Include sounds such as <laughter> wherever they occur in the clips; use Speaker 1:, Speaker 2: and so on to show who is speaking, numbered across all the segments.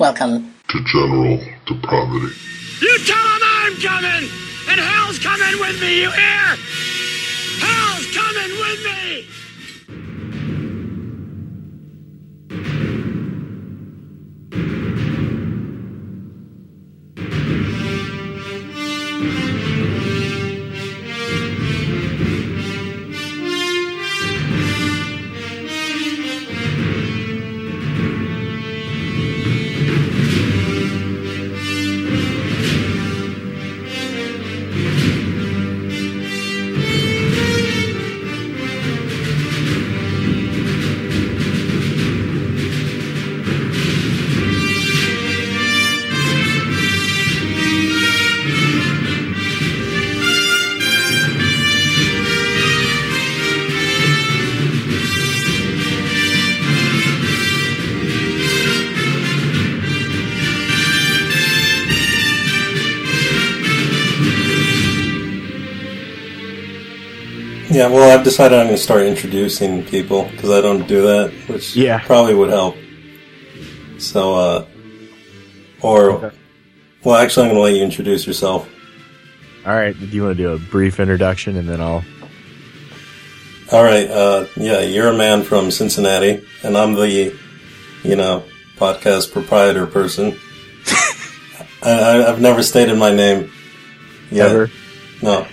Speaker 1: Welcome
Speaker 2: to general depravity.
Speaker 3: You tell them I'm coming, and hell's coming with me, you hear? Hell's coming with me!
Speaker 4: Yeah, well, I've decided I'm going to start introducing people because I don't do that, which
Speaker 5: Yeah.
Speaker 4: probably would help. So, uh, or,
Speaker 5: Okay.
Speaker 4: well, actually, I'm going to let you introduce yourself.
Speaker 5: All right. Do you want to do a brief introduction and then I'll?
Speaker 4: All right, uh, yeah, you're a man from Cincinnati, and I'm the, you know, podcast proprietor person. <laughs> I, I've never stated my name. Yet.
Speaker 5: Ever?
Speaker 4: No.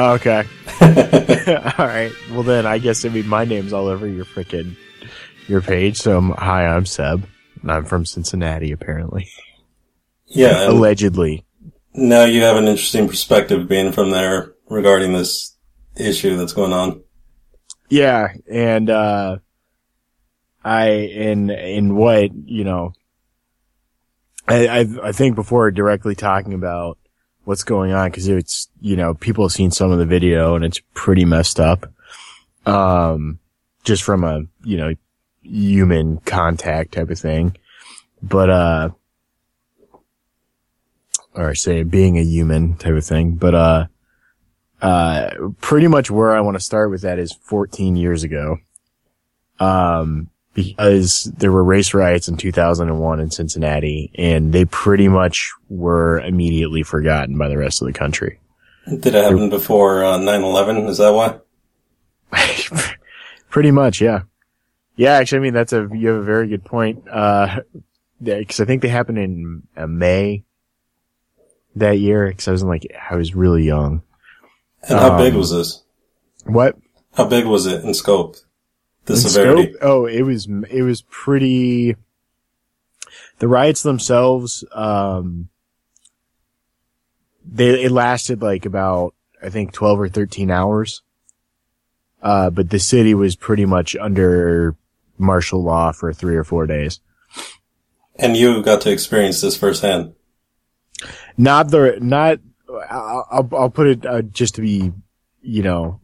Speaker 5: Oh, okay. <laughs> <laughs> all right. Well, then I guess I mean my name's all over your freaking your page. So um, hi, I'm Seb, and I'm from Cincinnati, apparently,
Speaker 4: Yeah, <laughs>
Speaker 5: allegedly.
Speaker 4: now you have an interesting perspective being from there regarding this issue that's going on.
Speaker 5: Yeah, and uh I in in what you know, I I, I think before directly talking about what's going on because it's you know people have seen some of the video and it's pretty messed up, um, just from a you know human contact type of thing, but uh, or say being a human type of thing, but uh uh, pretty much where I want to start with that is 14 years ago. Um, because there were race riots in 2001 in Cincinnati and they pretty much were immediately forgotten by the rest of the country.
Speaker 4: Did it happen before uh, 9/11? Is that why? <laughs>
Speaker 5: pretty much, yeah. Yeah, actually, I mean, that's a, you have a very good point. Uh, cause I think they happened in uh, May that year. Cause I was in like, I was really young.
Speaker 4: And how big
Speaker 5: Um,
Speaker 4: was this?
Speaker 5: What?
Speaker 4: How big was it in scope? The
Speaker 5: In
Speaker 4: severity.
Speaker 5: scope? Oh, it was it was pretty. The riots themselves, um, they it lasted like about I think twelve or thirteen hours. Uh, but the city was pretty much under martial law for three or four days.
Speaker 4: And you got to experience this firsthand.
Speaker 5: Not the not. I'll I'll, I'll put it uh, just to be, you know,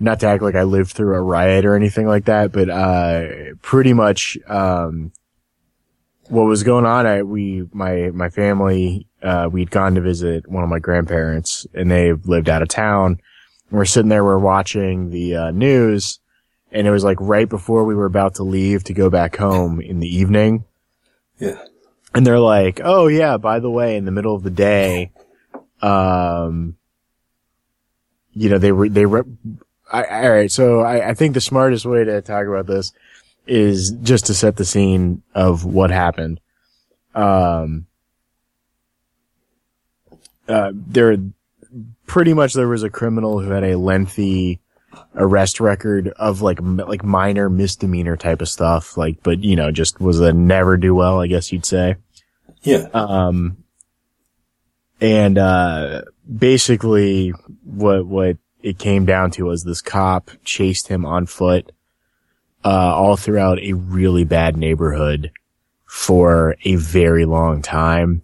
Speaker 5: not to act like I lived through a riot or anything like that, but uh, pretty much um, what was going on. I we my my family uh, we'd gone to visit one of my grandparents, and they lived out of town. And we're sitting there, we're watching the uh, news, and it was like right before we were about to leave to go back home in the evening.
Speaker 4: Yeah.
Speaker 5: And they're like, "Oh yeah, by the way, in the middle of the day, um, you know, they were they were." I, all right, so I, I think the smartest way to talk about this is just to set the scene of what happened. Um, uh, there, pretty much there was a criminal who had a lengthy arrest record of like m- like minor misdemeanor type of stuff, like but you know just was a never do well, I guess you'd say.
Speaker 4: Yeah.
Speaker 5: Um, and, uh, basically what, what it came down to was this cop chased him on foot, uh, all throughout a really bad neighborhood for a very long time.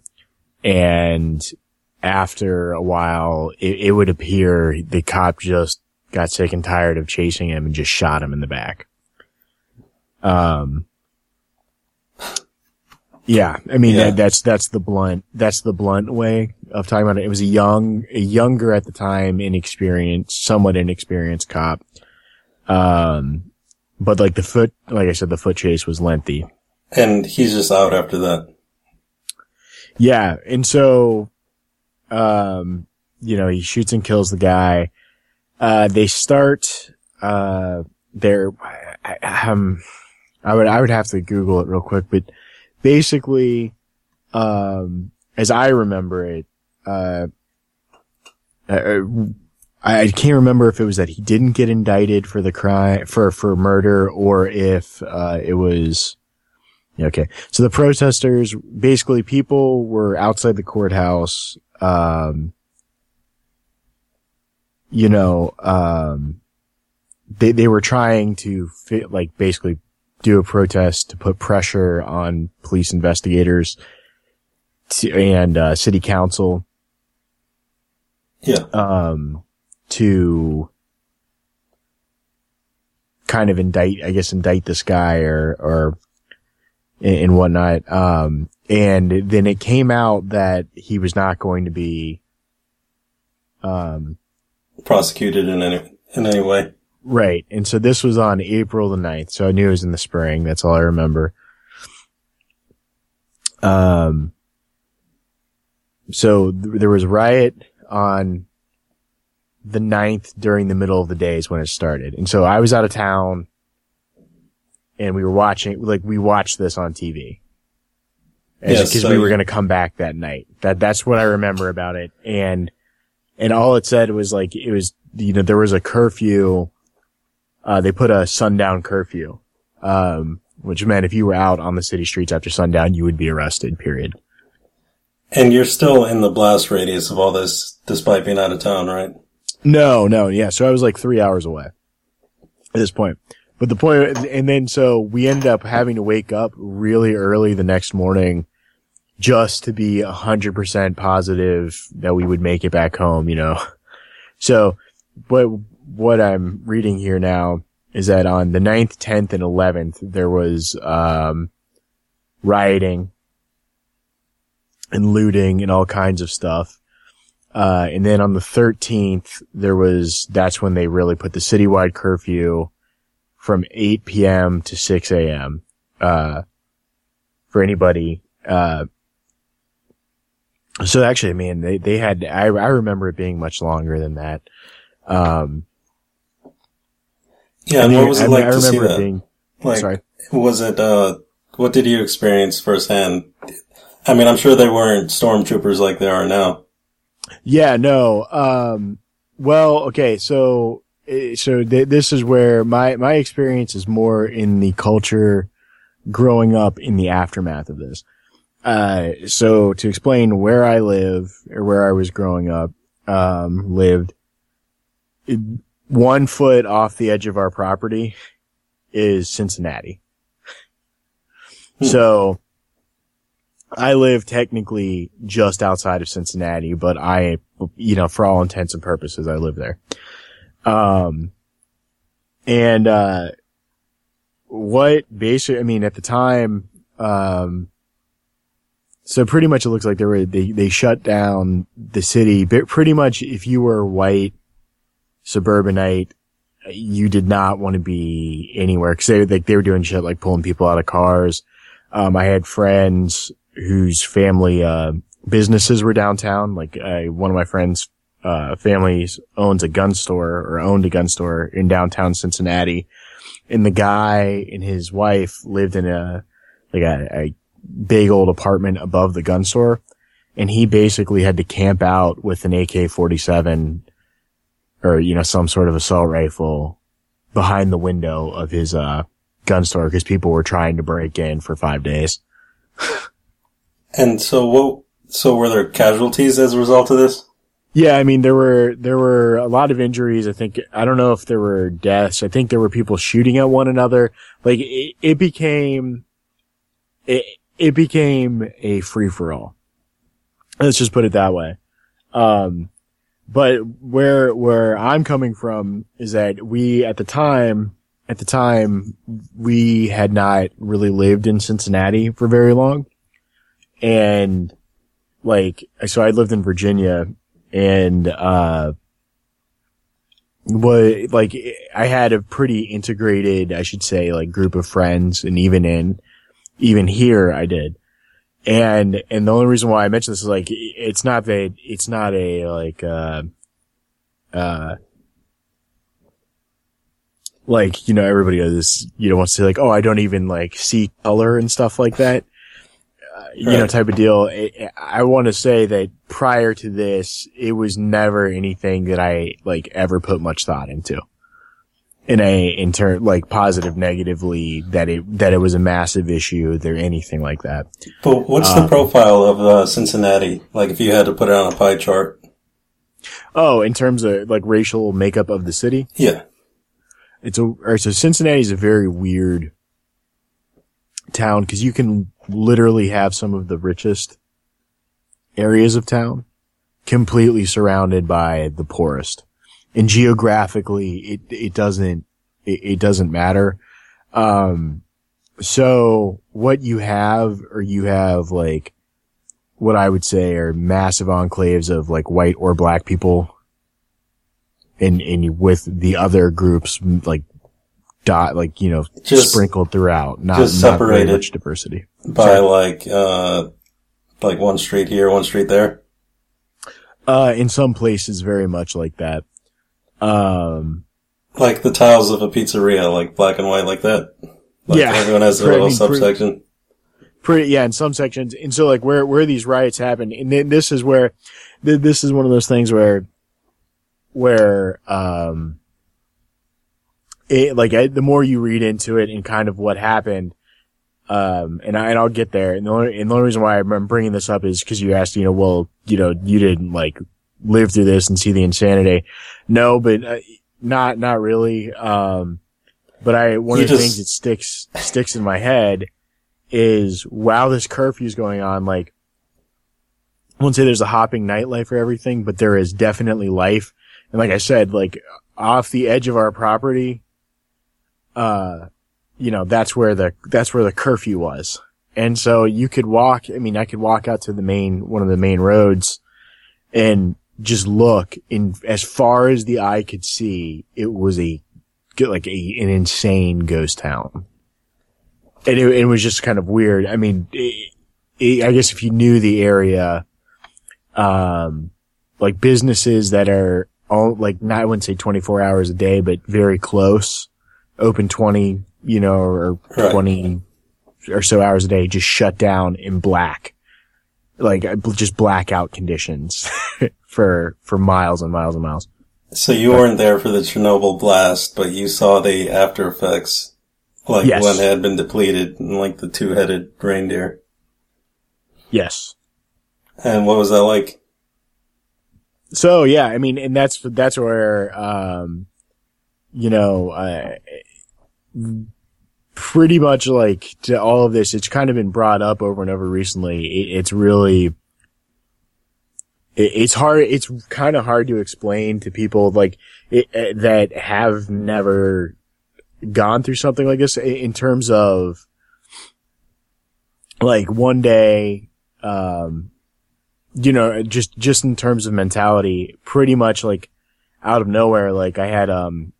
Speaker 5: And after a while, it, it would appear the cop just got sick and tired of chasing him and just shot him in the back. Um, yeah, I mean
Speaker 4: Yeah.
Speaker 5: That, that's that's the blunt that's the blunt way of talking about it. It was a young, a younger at the time, inexperienced, somewhat inexperienced cop. Um, but like the foot, like I said, the foot chase was lengthy.
Speaker 4: And he's just out after that.
Speaker 5: Yeah, and so, um, you know, he shoots and kills the guy. Uh, they start, uh, their, I, I, um, I would, I would have to Google it real quick, but basically, um, as I remember it, uh, uh, I can't remember if it was that he didn't get indicted for the crime, for, for murder, or if, uh, it was, okay. So the protesters, basically people were outside the courthouse, um, you know, um, they, they were trying to fit, like basically do a protest to put pressure on police investigators to, and, uh, city council,
Speaker 4: Yeah.
Speaker 5: um, to kind of indict, I guess, indict this guy or, or, and, and whatnot. Um, and then it came out that he was not going to be, um,
Speaker 4: Prosecuted in any in any way.
Speaker 5: Right. And so this was on April the 9th. So I knew it was in the spring. That's all I remember. Um, so th- there was riot on the 9th during the middle of the days when it started. And so I was out of town and we were watching, like we watched this on TV. Because
Speaker 4: so
Speaker 5: we were going to come back that night. That, that's what I remember about it. And, and all it said was like, it was, you know, there was a curfew. Uh, they put a sundown curfew. Um, which meant if you were out on the city streets after sundown, you would be arrested, period.
Speaker 4: And you're still in the blast radius of all this, despite being out of town, right?
Speaker 5: No, no, yeah. So I was like three hours away at this point. But the point, and then so we ended up having to wake up really early the next morning just to be a hundred percent positive that we would make it back home, you know? <laughs> So what, what I'm reading here now is that on the 9th, 10th, and 11th, there was, um, rioting and looting and all kinds of stuff. Uh, and then on the 13th, there was, that's when they really put the citywide curfew from 8 p.m. to 6 a.m. Uh, for anybody, uh, so actually, I mean, they, they had, I, I remember it being much longer than that. Um,
Speaker 4: Yeah.
Speaker 5: I
Speaker 4: And
Speaker 5: mean,
Speaker 4: what was it like
Speaker 5: I
Speaker 4: to see that?
Speaker 5: being,
Speaker 4: like,
Speaker 5: sorry.
Speaker 4: was it? uh What did you experience firsthand? I mean, I'm sure they weren't stormtroopers like they are now.
Speaker 5: Yeah, no. Um, well, okay, so eh, so th- this is where my my experience is more in the culture growing up in the aftermath of this. Uh, so to explain where I live or where I was growing up, um, lived it- one foot off the edge of our property is Cincinnati.
Speaker 4: Hmm.
Speaker 5: So I live technically just outside of Cincinnati, but I, you know, for all intents and purposes, I live there. Um, and, uh, what basically, I mean, at the time, um, so pretty much it looks like they were, they, they shut down the city, but pretty much if you were white, suburbanite, you did not want to be anywhere because they, like, they were doing shit like pulling people out of cars. Um, I had friends whose family, uh, businesses were downtown. Like, uh, one of my friends, uh, families owns a gun store or owned a gun store in downtown Cincinnati. And the guy and his wife lived in a, like a, a big old apartment above the gun store. And he basically had to camp out with an AK-47 or, you know, some sort of assault rifle behind the window of his, uh, gun store because people were trying to break in for five days. <laughs>
Speaker 4: And so, what? So, were there casualties as a result of this?
Speaker 5: Yeah, I mean there were there were a lot of injuries. I think I don't know if there were deaths. I think there were people shooting at one another. Like it, it became it it became a free for all. Let's just put it that way. Um, but where where I'm coming from is that we at the time at the time we had not really lived in Cincinnati for very long, and like so I lived in Virginia and uh what like I had a pretty integrated, I should say, like group of friends, and even in even here I did, and, and the only reason why I mention this is like, it's not that, it's not a, like, uh, uh, like, you know, everybody does, you know, wants to say like, oh, I don't even like see color and stuff like that. Uh, you know, type of deal. I, I want to say that prior to this, it was never anything that I like ever put much thought into. In a, in turn, like positive, negatively, that it, that it was a massive issue, or anything like that.
Speaker 4: But what's
Speaker 5: Um,
Speaker 4: the profile of uh, Cincinnati? Like, if you had to put it on a pie chart?
Speaker 5: Oh, in terms of like racial makeup of the city,
Speaker 4: Yeah.
Speaker 5: it's a, so Cincinnati is a very weird town because you can literally have some of the richest areas of town completely surrounded by the poorest. And geographically, it, it doesn't, it, it doesn't matter. Um, so what you have, or you have like, what I would say are massive enclaves of like white or black people and, and with the other groups like dot, like, you know,
Speaker 4: Just-
Speaker 5: sprinkled throughout, not,
Speaker 4: just
Speaker 5: not
Speaker 4: separated.
Speaker 5: much diversity.
Speaker 4: By
Speaker 5: Sorry.
Speaker 4: like, uh, like one street here, one street there?
Speaker 5: Uh, in some places very much like that. Um,
Speaker 4: Like the tiles of a pizzeria, like black and white like that? Like
Speaker 5: Yeah.
Speaker 4: Everyone has their
Speaker 5: Pretty-
Speaker 4: little subsection?
Speaker 5: pretty yeah in some sections and so like where where these riots happen and then this is where th- this is one of those things where where um it like I, the more you read into it and kind of what happened um and I and I'll get there and the only, and the only reason why I'm bringing this up is because you asked you know well you know you didn't like live through this and see the insanity no but uh, not not really um but I one
Speaker 4: You
Speaker 5: of the
Speaker 4: just-
Speaker 5: things that sticks sticks in my head is while this curfew is going on, like, I won't say there's a hopping nightlife or everything, but there is definitely life. And like I said, like off the edge of our property, uh, you know, that's where the, that's where the curfew was. And so you could walk, I mean, I could walk out to the main, one of the main roads and just look in as far as the eye could see, it was a, like a, an insane ghost town and it, it was just kind of weird. I mean, it, it, I guess if you knew the area, um, like businesses that are all like not I wouldn't say 24 hours a day, but very close, open 20, you know, or
Speaker 4: Right.
Speaker 5: 20 or so hours a day, just shut down in black, like uh, just blackout conditions <laughs> for for miles and miles and miles.
Speaker 4: So you weren't there for the Chernobyl blast, but you saw the after effects, like
Speaker 5: Yes.
Speaker 4: when it had been depleted, and like the two-headed reindeer.
Speaker 5: Yes.
Speaker 4: And what was that like?
Speaker 5: So yeah, I mean, and that's that's where um, you know, uh, pretty much like to all of this, it's kind of been brought up over and over recently. It, it's really, it, it's hard. It's kind of hard to explain to people like it, uh, that have never gone through something like this in terms of like one day, um, you know, just, just in terms of mentality, pretty much like out of nowhere, like I had, um,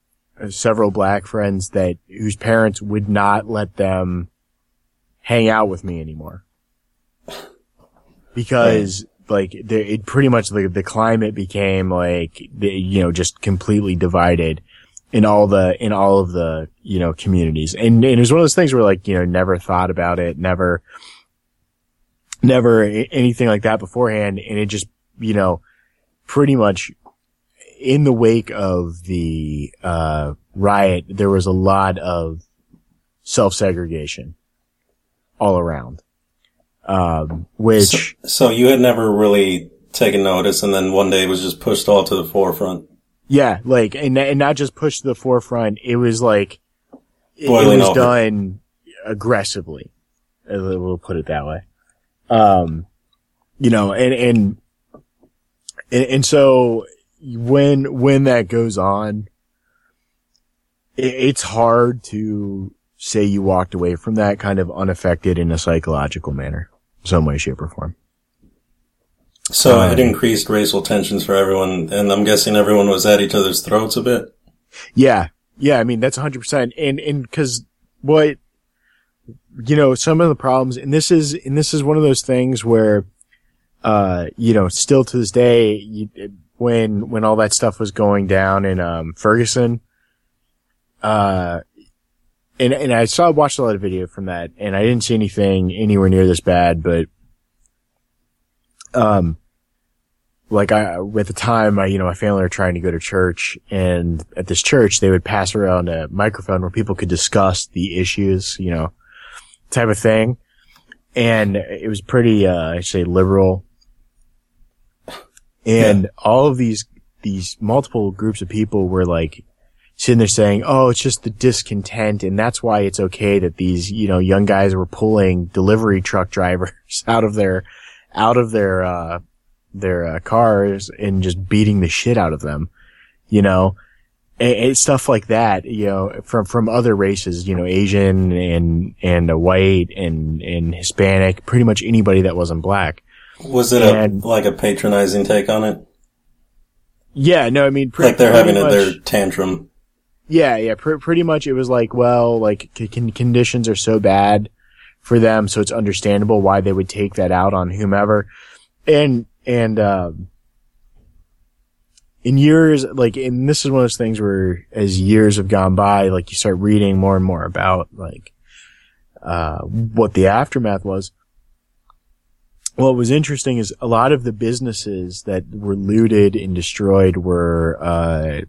Speaker 5: several black friends that, whose parents would not let them hang out with me anymore. Because, like, the, it pretty much, the, the climate became like, the, you know, just completely divided in all the, in all of the, you know, communities. And, and it was one of those things where like, you know, never thought about it, never, never anything like that beforehand. And it just, you know, pretty much in the wake of the, uh, riot, there was a lot of self-segregation all around. Um, which,
Speaker 4: So you had never really taken notice, and then one day it was just pushed all to the forefront.
Speaker 5: yeah, like, and, and not just pushed to the forefront, it was like, it, it was
Speaker 4: over.
Speaker 5: done aggressively. We'll put it that way. Um, you know, and, and, and, and so when, when that goes on, it, it's hard to say you walked away from that kind of unaffected in a psychological manner, some way, shape, or form.
Speaker 4: So
Speaker 5: Um,
Speaker 4: it increased racial tensions for everyone, and I'm guessing everyone was at each other's throats a bit.
Speaker 5: Yeah. Yeah. I mean, that's hundred percent. And, and cause what, you know, some of the problems, and this is, and this is one of those things where, uh, you know, still to this day, you, when, when all that stuff was going down in, um, Ferguson, uh, and, and I saw, watched a lot of video from that, and I didn't see anything anywhere near this bad, but, um, like I, at the time, I, you know, my family were trying to go to church and at this church, they would pass around a microphone where people could discuss the issues, you know, type of thing. And it was pretty, uh, I say liberal. And yeah. all of these, these multiple groups of people were like sitting there saying, Oh, it's just the discontent. And that's why it's okay that these, you know, young guys were pulling delivery truck <laughs> drivers out of their, out of their, uh, their uh, cars and just beating the shit out of them, you know, and, and, stuff like that, you know, from, from other races, you know, Asian and, and white and, and Hispanic, pretty much anybody that wasn't black.
Speaker 4: Was it and, a, like a patronizing take on it?
Speaker 5: Yeah, no, I mean,
Speaker 4: like they're having much, a, their tantrum.
Speaker 5: Yeah, yeah, pr- pretty much it was like, well, like conditions are so bad for them, so it's understandable why they would take that out on whomever. And and, um, in years, like, and this is one of those things where as years have gone by, like you start reading more and more about, like, uh, what the aftermath was. What was interesting is a lot of the businesses that were looted and destroyed were, uh,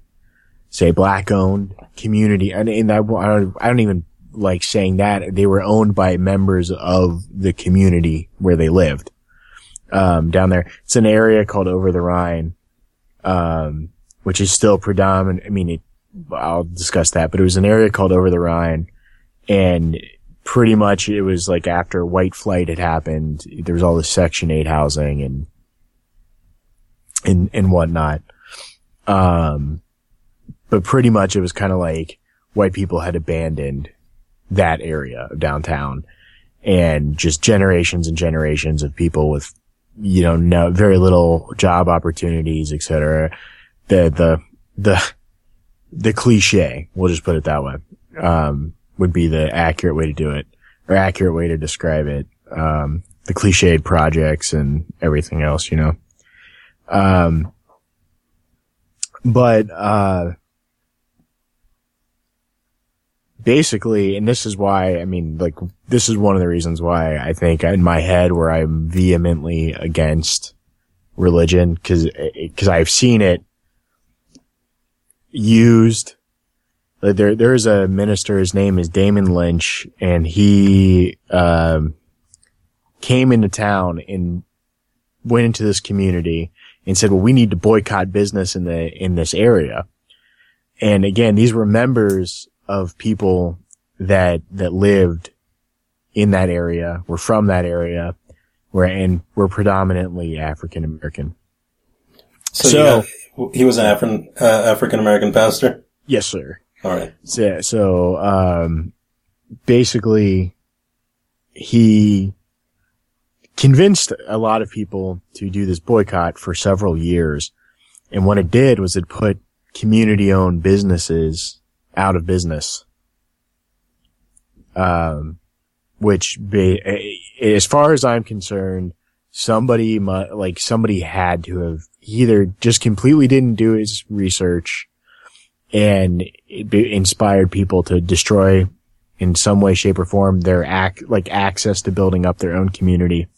Speaker 5: say black owned community. And, and I, I don't, even like saying that they were owned by members of the community where they lived um, down there. It's an area called Over the Rhine, um, which is still predominant. I mean, it, I'll discuss that, but it was an area called Over the Rhine and pretty much it was like after white flight had happened, there was all this section eight housing and, and, and whatnot. Um, but pretty much it was kind of like white people had abandoned that area of downtown and just generations and generations of people with you know, no, very little job opportunities, et cetera. The, the, the, the cliche, we'll just put it that way, um, would be the accurate way to do it or accurate way to describe it. Um, the cliched projects and everything else, you know. Um, but, uh, basically, and this is why, I mean, like, this is one of the reasons why I think in my head where I'm vehemently against religion, cause, cause I've seen it used. Like there, there's a minister, his name is Damon Lynch, and he, um, came into town and went into this community and said, well, we need to boycott business in the, in this area. And again, these were members of people that, that lived in that area, were from that area, were, and were predominantly African American.
Speaker 4: So, so got, he was an African, uh, African American pastor?
Speaker 5: Yes, sir.
Speaker 4: All right.
Speaker 5: So, so, um, basically he convinced a lot of people to do this boycott for several years. And what it did was it put community owned businesses out of business. Um, which be, as far as I'm concerned, somebody like somebody had to have either just completely didn't do his research and inspired people to destroy in some way, shape or form their act, like access to building up their own community.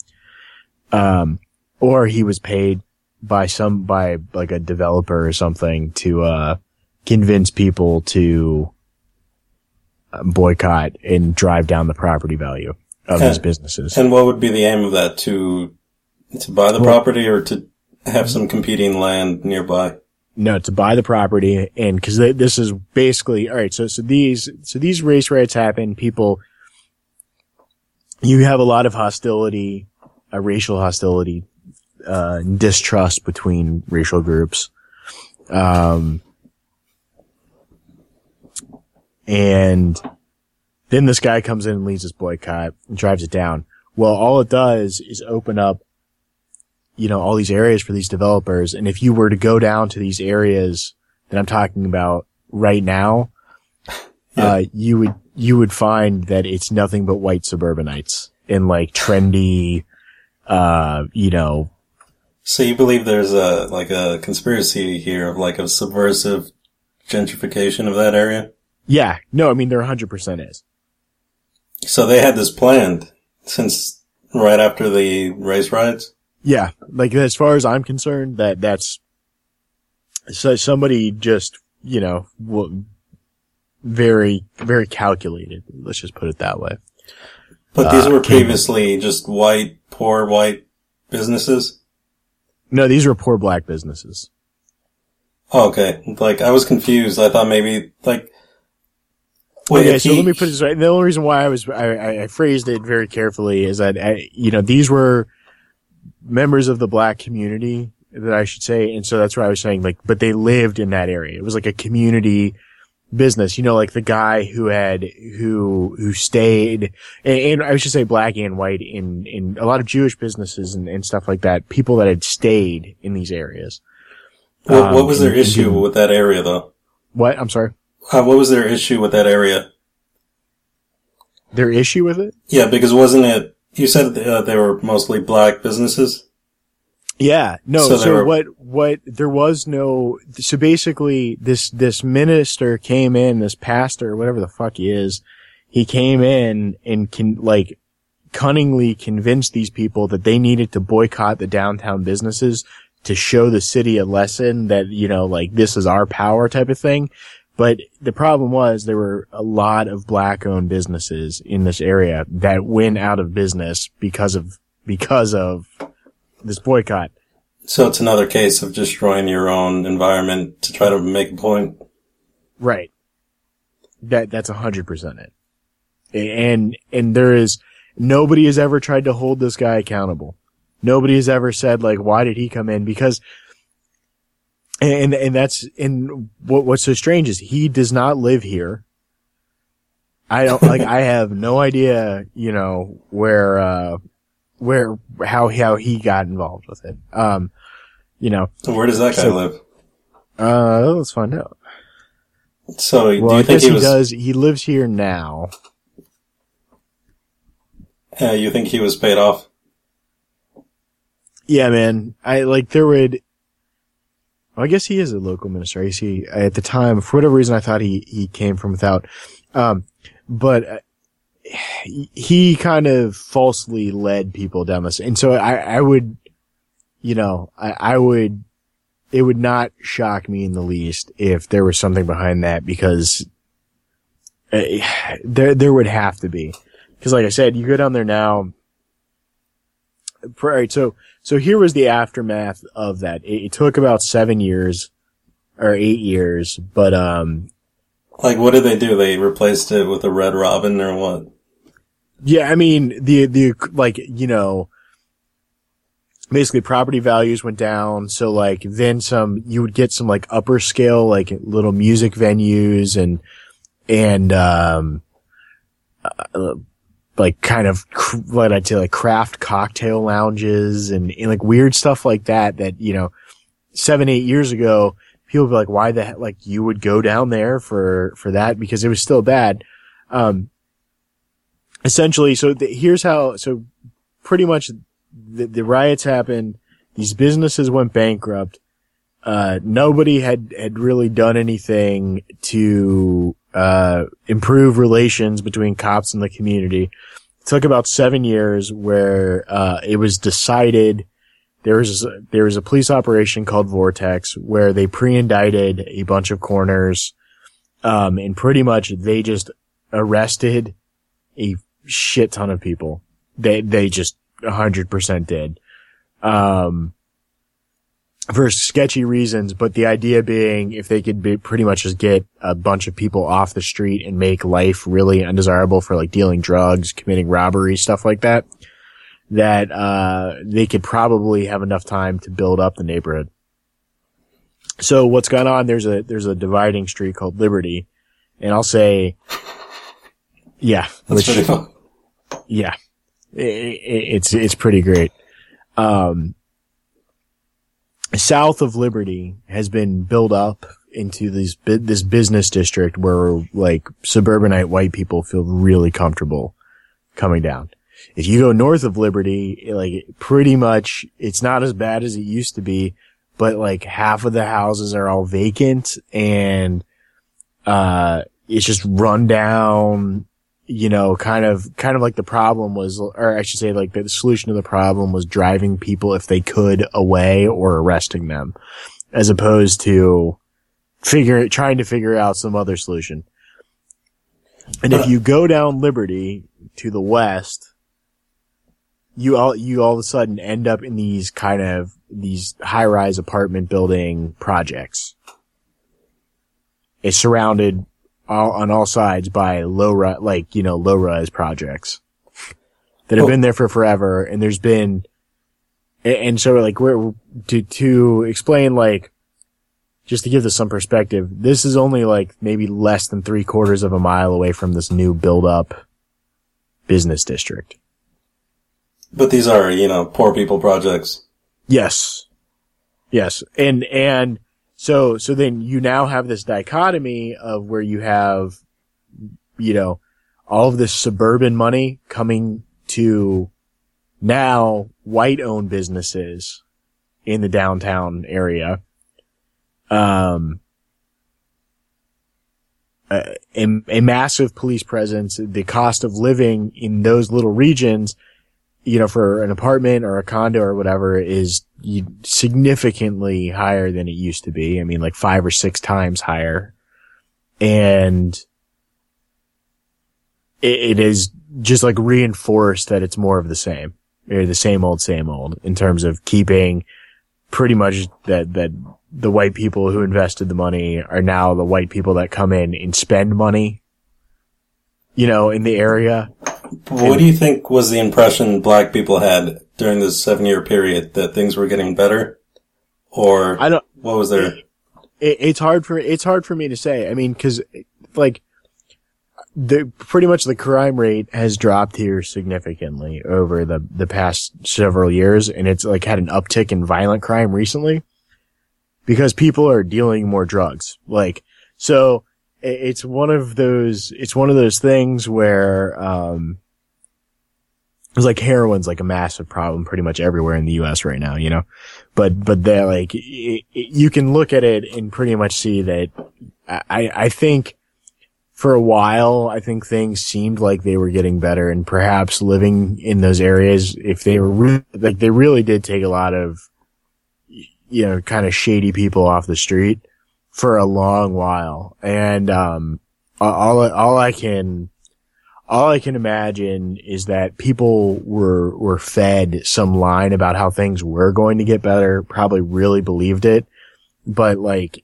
Speaker 5: Um, or he was paid by some, by like a developer or something to, uh, convince people to um, boycott and drive down the property value of and, these businesses.
Speaker 4: And what would be the aim of that? To to buy the well, property or to have some competing land nearby?
Speaker 5: No, to buy the property and because this is basically all right. So so these so these race riots happen. People, you have a lot of hostility, a racial hostility, uh, distrust between racial groups. Um, and then this guy comes in and leads this boycott and drives it down. Well, all it does is open up, you know, all these areas for these developers. And if you were to go down to these areas that I'm talking about right now, <laughs> yeah. uh, you would, you would find that it's nothing but white suburbanites in like trendy, uh, you know,
Speaker 4: So you believe there's a like a conspiracy here of like a subversive gentrification of that area?
Speaker 5: Yeah, no, I mean, there 100% is.
Speaker 4: So they had this planned since right after the race riots.
Speaker 5: Yeah, like as far as I'm concerned, that that's so somebody just you know very very calculated. Let's just put it that way.
Speaker 4: But these
Speaker 5: Uh,
Speaker 4: were previously just white, poor white businesses.
Speaker 5: No, these were poor black businesses.
Speaker 4: Oh, okay. Like I was confused. I thought maybe like.
Speaker 5: Okay,
Speaker 4: if
Speaker 5: so
Speaker 4: he-
Speaker 5: let me put it this way. The only reason why I was I, I- I phrased it very carefully is that I, you know these were members of the black community that I should say, and so that's why I was saying like, but they lived in that area. It was like a community business, you know, like the guy who had who who stayed, and, and I should say black and white in in a lot of Jewish businesses and, and stuff like that. People that had stayed in these areas.
Speaker 4: What, what
Speaker 5: um,
Speaker 4: was their
Speaker 5: and- and
Speaker 4: issue
Speaker 5: didn't-
Speaker 4: with that area, though?
Speaker 5: What? I'm sorry.
Speaker 4: Uh, what was their issue with that area?
Speaker 5: Their issue with it?
Speaker 4: Yeah, because wasn't it? You said uh, they were mostly black businesses.
Speaker 5: Yeah, no.
Speaker 4: So
Speaker 5: So,
Speaker 4: were-
Speaker 5: what? What? There was no. So basically, this this minister came in, this pastor, whatever the fuck he is, he came in and can like cunningly convinced these people that they needed to boycott the downtown businesses to show the city a lesson that you know, like this is our power type of thing. But the problem was there were a lot of black owned businesses in this area that went out of business because of because of this boycott.
Speaker 4: So it's another case of destroying your own environment to try to make a point.
Speaker 5: Right. That that's a hundred percent it. And and there is nobody has ever tried to hold this guy accountable. Nobody has ever said like, why did he come in? Because and and that's and what what's so strange is he does not live here. I don't like I have no idea, you know, where uh where how how he got involved with it. Um you know,
Speaker 4: Where does that guy
Speaker 5: So-
Speaker 4: live?
Speaker 5: uh let's find out.
Speaker 4: So do you
Speaker 5: I
Speaker 4: think he
Speaker 5: he
Speaker 4: was?
Speaker 5: does. He lives here now.
Speaker 4: Uh, you think he was paid off?
Speaker 5: Yeah, man. I like there would. Well, I guess he is a local minister. I see. At the time, for whatever reason, I thought he he came from without. Um, but uh, he- he kind of falsely led people down this, and so I I would, you know, I I would. It would not shock me in the least if there was something behind that because uh, there there would have to be because like I said, you go down there now. Right, so so here was the aftermath of that. It, it took about seven years or eight years, but um,
Speaker 4: Like, what did they do? They replaced it with a Red Robin or what?
Speaker 5: yeah, I mean the the like you know, basically property values went down. So like then some, you would get some like upper scale like little music venues and and um, uh, like kind of what I'd say like craft cocktail lounges and, and like weird stuff like that. That you know, seven eight years ago, people would be like, "Why the heck?" Like you would go down there for for that because it was still bad. Um, essentially, so the, here's how. So pretty much, the, the riots happened. These businesses went bankrupt. Uh, nobody had, had really done anything to, uh, improve relations between cops and the community. It took about seven years where, uh, it was decided there was, there was a police operation called Vortex where they pre-indicted a bunch of corners. Um, and pretty much they just arrested a shit ton of people. They, they just a hundred percent did. Um, for sketchy reasons, but the idea being if they could be pretty much just get a bunch of people off the street and make life really undesirable for like dealing drugs, committing robbery, stuff like that, that, uh, they could probably have enough time to build up the neighborhood. So what's gone on, there's a, there's a dividing street called Liberty. And I'll say, yeah, <laughs>
Speaker 4: That's fun.
Speaker 5: yeah, I- I- it's it's pretty great. Um, south of Liberty has been built up into these this business district where like suburbanite white people feel really comfortable coming down. If you go north of Liberty, like pretty much it's not as bad as it used to be, but like half of the houses are all vacant and uh it's just run down you know, kind of, kind of like the problem was, or I should say like the solution to the problem was driving people if they could away or arresting them as opposed to figure, trying to figure out some other solution. And if you go down Liberty to the west, you all, you all of a sudden end up in these kind of, these high rise apartment building projects. It's surrounded all, on all sides by low, ri- like, you know, low rise projects that have
Speaker 4: Oh.
Speaker 5: been there for forever. And there's been, and so like we're, to, to explain like, just to give this some perspective, this is only like maybe less than three quarters of a mile away from this new build up business district.
Speaker 4: But these are, you know, poor people projects.
Speaker 5: Yes. Yes. And, and so, so then you now have this dichotomy of where you have, you know, all of this suburban money coming to now white owned businesses in the downtown area. Um, a, a, massive police presence, the cost of living in those little regions you know, for an apartment or a condo or whatever is significantly higher than it used to be. I mean, like five or six times higher. And it, it is just like reinforced that it's more of the same. Or the same old, same old in terms of keeping pretty much that, that the white people who invested the money are now the white people that come in and spend money, you know, in the area.
Speaker 4: What do you think was the impression black people had during this seven year period that things were getting better? Or
Speaker 5: I don't,
Speaker 4: what was their,
Speaker 5: it, it's hard for it's hard for me to say. I mean, because like the pretty much the crime rate has dropped here significantly over the the past several years, and it's like had an uptick in violent crime recently because people are dealing more drugs. Like so, it's one of those it's one of those things where um. It's like heroin's like a massive problem pretty much everywhere in the U.S. right now, you know? but but they're like y- y- you can look at it and pretty much see that I I think for a while I think things seemed like they were getting better and perhaps living in those areas if they were re- like they really did take a lot of you know kind of shady people off the street for a long while and um all all I can all I can imagine is that people were were fed some line about how things were going to get better, probably really believed it, but like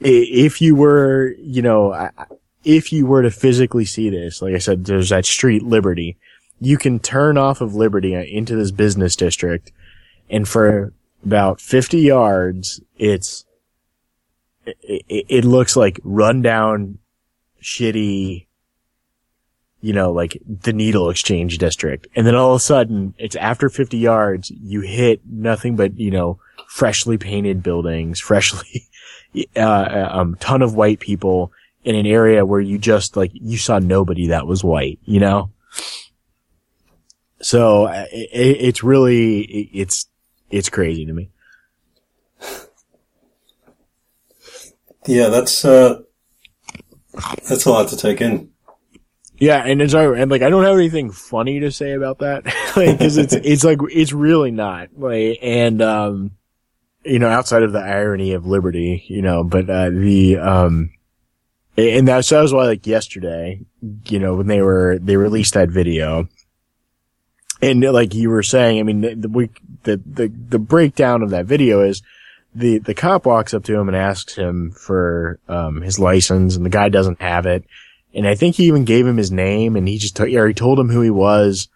Speaker 5: if you were, you know, if you were to physically see this, like I said, there's that street Liberty. You can turn off of Liberty into this business district, and for about 50 yards, it's it, it, looks like rundown, shitty, you know, like the needle exchange district. And then all of a sudden, it's after 50 yards, you hit nothing but, you know, freshly painted buildings, freshly, <laughs> uh, um, ton of white people in an area where you just like, you saw nobody that was white, you know? So uh, it, it's really, it, it's, it's crazy to me.
Speaker 4: yeah, that's, uh, that's a lot to take in.
Speaker 5: Yeah, and it's and like I don't have anything funny to say about that, <laughs> like because it's it's like it's really not like and um, you know outside of the irony of liberty, you know, but uh, the um, and that's that was why like yesterday, you know, when they were they released that video, and like you were saying, I mean the the we the the, the breakdown of that video is. The, the cop walks up to him and asks him for, um, his license and the guy doesn't have it and I think he even gave him his name, and he just t- or he told him who he was.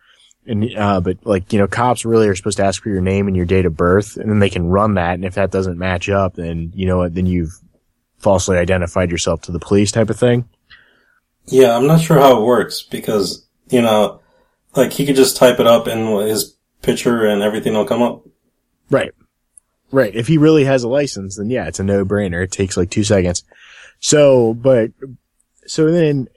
Speaker 5: And uh, but like you know, cops really are supposed to ask for your name and your date of birth, and then they can run that. And if that doesn't match up, then you know what? Then you've falsely identified yourself to the police, type of thing.
Speaker 4: Yeah, I'm not sure how it works because, you know, like he could just type it up and his picture and everything will come up.
Speaker 5: Right. Right. If he really has a license, then yeah, it's a no brainer. It takes like two seconds. So, but, so then,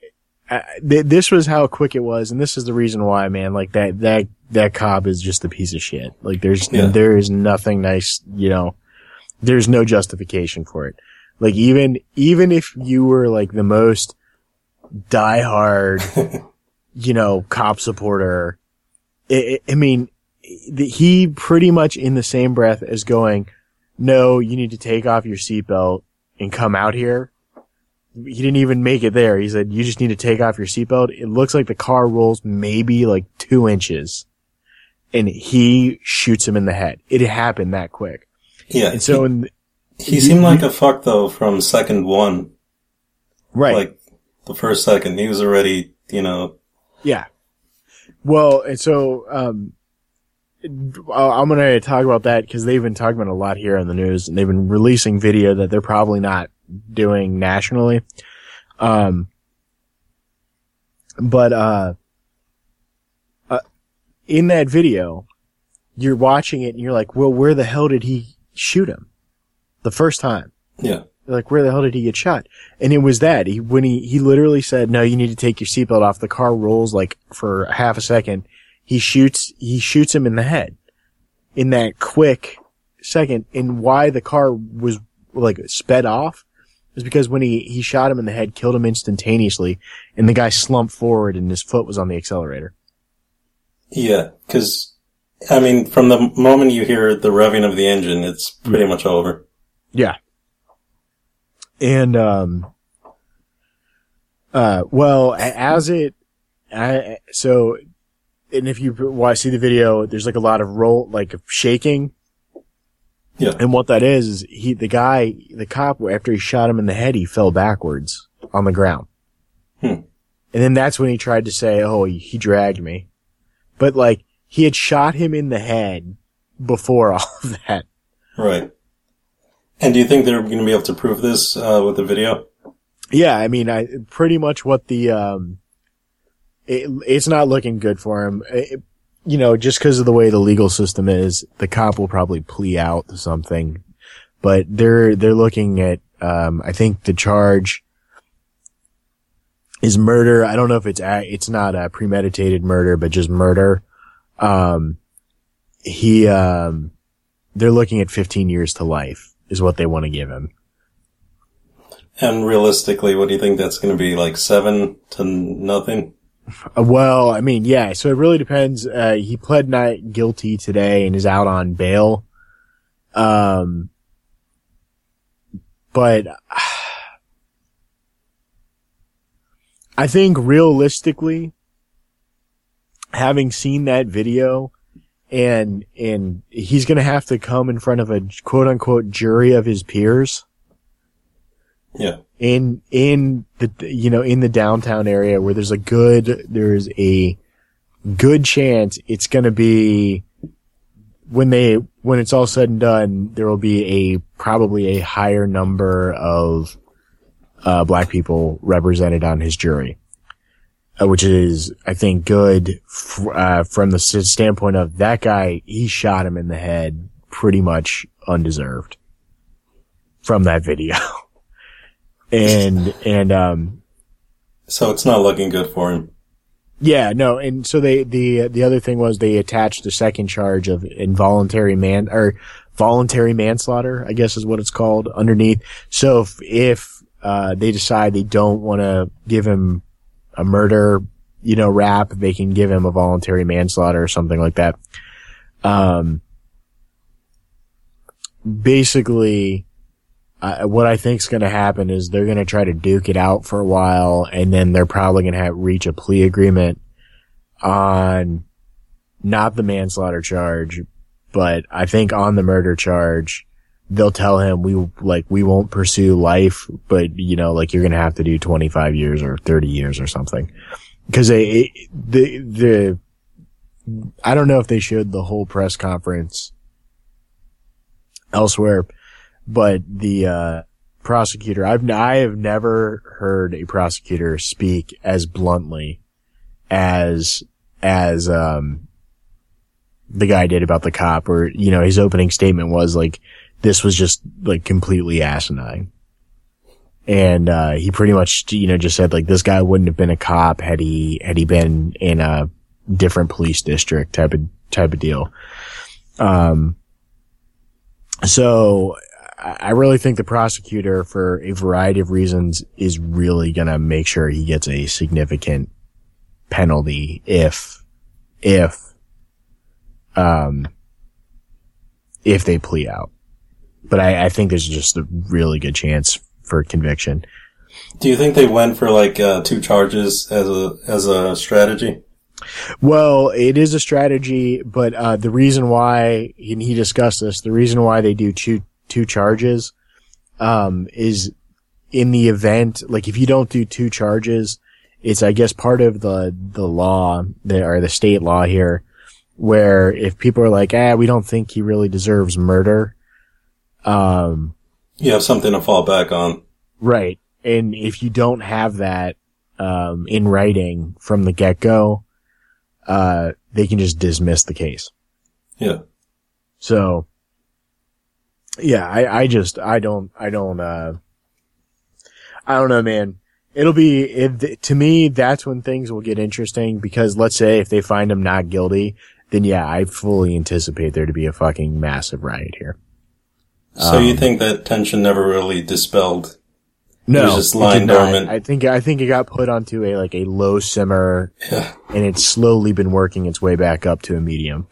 Speaker 5: uh, th- this was how quick it was, and this is the reason why, man, like that, that, that cop is just a piece of shit. Like there's,
Speaker 4: Yeah.
Speaker 5: there is nothing nice, you know, there's no justification for it. Like even, even if you were like the most diehard, <laughs> you know, cop supporter, I, I I mean, he pretty much in the same breath as going, no, you need to take off your seatbelt and come out here. He didn't even make it there. He said, you just need to take off your seatbelt. It looks like the car rolls maybe like two inches and he shoots him in the head. It happened that quick.
Speaker 4: Yeah.
Speaker 5: And so, in,
Speaker 4: he, he seemed like a fuck though from second one.
Speaker 5: right.
Speaker 4: Like the first second, he was already, you know,
Speaker 5: Yeah. Well, and so um, I'm going to talk about that because they've been talking about a lot here on the news, and they've been releasing video that they're probably not doing nationally. Um, but uh, uh, in that video, you're watching it and you're like, "Well, where the hell did he shoot him the first time?"
Speaker 4: yeah,
Speaker 5: like where the hell did he get shot and it was that he when he he literally said no you need to take your seatbelt off the car rolls like for half a second he shoots he shoots him in the head in that quick second and why the car was like sped off is because when he he shot him in the head killed him instantaneously and the guy slumped forward and his foot was on the accelerator
Speaker 4: yeah. Cause, I mean, from the moment you hear the revving of the engine, it's pretty mm. much over.
Speaker 5: Yeah. And, um, uh, well, as it, I, so, and if you watch, see the video, there's like a lot of roll, like shaking.
Speaker 4: Yeah.
Speaker 5: And what that is, is he, the guy, the cop, after he shot him in the head, he fell backwards on the ground.
Speaker 4: Hmm.
Speaker 5: And then that's when he tried to say, oh, he, he dragged me. But like, he had shot him in the head before <laughs> all of that.
Speaker 4: Right. And do you think they're going to be able to prove this, uh, with the video?
Speaker 5: Yeah, I mean, I pretty much what the um, it, it's not looking good for him. It- you know, just because of the way the legal system is, the cop will probably plea out to something, but they're they're looking at um, I think the charge is murder. I don't know if it's a, it's not a premeditated murder, but just murder. Um, he um, they're looking at 15 years to life is what they want to give him.
Speaker 4: And realistically, what do you think that's going to be? Like seven to nothing?
Speaker 5: Uh, Well, I mean, yeah. So it really depends. Uh, he pled not guilty today and is out on bail. Um, but <sighs> I think realistically, having seen that video and, and he's going to have to come in front of a quote unquote jury of his peers
Speaker 4: Yeah.
Speaker 5: in in the you know in the downtown area where there's a good there's a good chance it's going to be when they when it's all said and done there will be a probably a higher number of uh, black people represented on his jury which is I think good f- uh, from the s- standpoint of that guy he shot him in the head pretty much undeserved from that video <laughs> and and um
Speaker 4: So it's not looking good for him.
Speaker 5: yeah no and so they the the other thing was they attached a second charge of involuntary man or voluntary manslaughter i guess is what it's called underneath so if if uh they decide they don't want to give him a murder you know rap they can give him a voluntary manslaughter or something like that. Um basically uh, what I think is going to happen is they're going to try to duke it out for a while, and then they're probably going to reach a plea agreement on not the manslaughter charge, but I think on the murder charge, they'll tell him we like we won't pursue life, but you know, like you're to have to do 25 years or 30 years or something, because they the the I don't know if they showed the whole press conference elsewhere but the uh, prosecutor I've I have never heard a prosecutor speak as bluntly as as um the guy did about the cop or you know his opening statement was like this was just like completely asinine. And, uh, he pretty much, you know, just said like this guy wouldn't have been a cop had he, had he been in a different police district type of, type of deal. Um, so I really think the prosecutor, for a variety of reasons, is really gonna make sure he gets a significant penalty if, if, um, if they plea out. But I, I think there's just a really good chance for conviction.
Speaker 4: Do you think they went for like uh, two charges as a as a strategy?
Speaker 5: Well, it is a strategy, but uh, the reason why and he discussed this, the reason why they do two two charges, um, is in the event like if you don't do two charges, it's I guess part of the the law the, or the state law here, where if people are like, ah, we don't think he really deserves murder, um,
Speaker 4: You have something to fall back on.
Speaker 5: Right. And if you don't have that, um, in writing from the get go, uh, they can just dismiss the case.
Speaker 4: Yeah.
Speaker 5: So, yeah, I, I just, I don't, I don't, uh, I don't know, man. It'll be, if, to me, that's when things will get interesting because let's say if they find him not guilty, then yeah, I fully anticipate there to be a fucking massive riot here.
Speaker 4: So
Speaker 5: Um,
Speaker 4: you think that tension never really dispelled?
Speaker 5: No,
Speaker 4: was just
Speaker 5: it
Speaker 4: lying dormant.
Speaker 5: I think I think it got put onto a like a low simmer,
Speaker 4: Yeah.
Speaker 5: and it's slowly been working its way back up to a medium.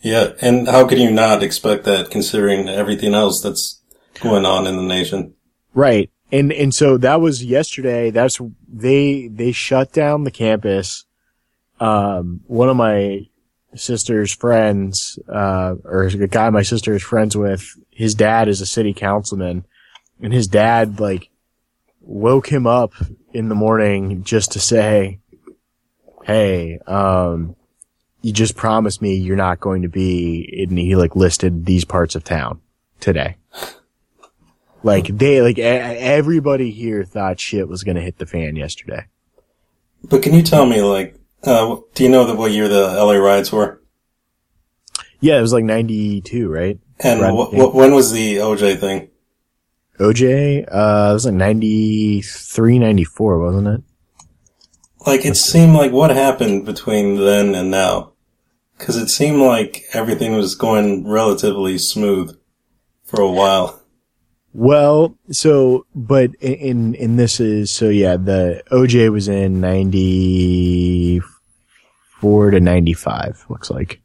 Speaker 4: Yeah. And how can you not expect that considering everything else that's going on in the nation?
Speaker 5: Right, and and so that was yesterday. That's they they shut down the campus. Um, one of my sister's friends, uh, or a guy my sister is friends with, his dad is a city councilman, and his dad like woke him up in the morning just to say, "Hey, um, you just promised me you're not going to be," and he like listed these parts of town today. Like they, like everybody here thought shit was gonna hit the fan yesterday.
Speaker 4: But can you tell me, like, uh, do you know that what year the LA riots were?
Speaker 5: Yeah, it was like 92, right?
Speaker 4: And
Speaker 5: Right,
Speaker 4: wh-
Speaker 5: yeah.
Speaker 4: wh- when was the OJ thing?
Speaker 5: OJ, uh, it was like 93, 94, wasn't it?
Speaker 4: Like, it seemed like what happened between then and now? Cause it seemed like everything was going relatively smooth for a while.
Speaker 5: Well, so, but in, in, this is, so yeah, the OJ was in 94 to 95, looks like.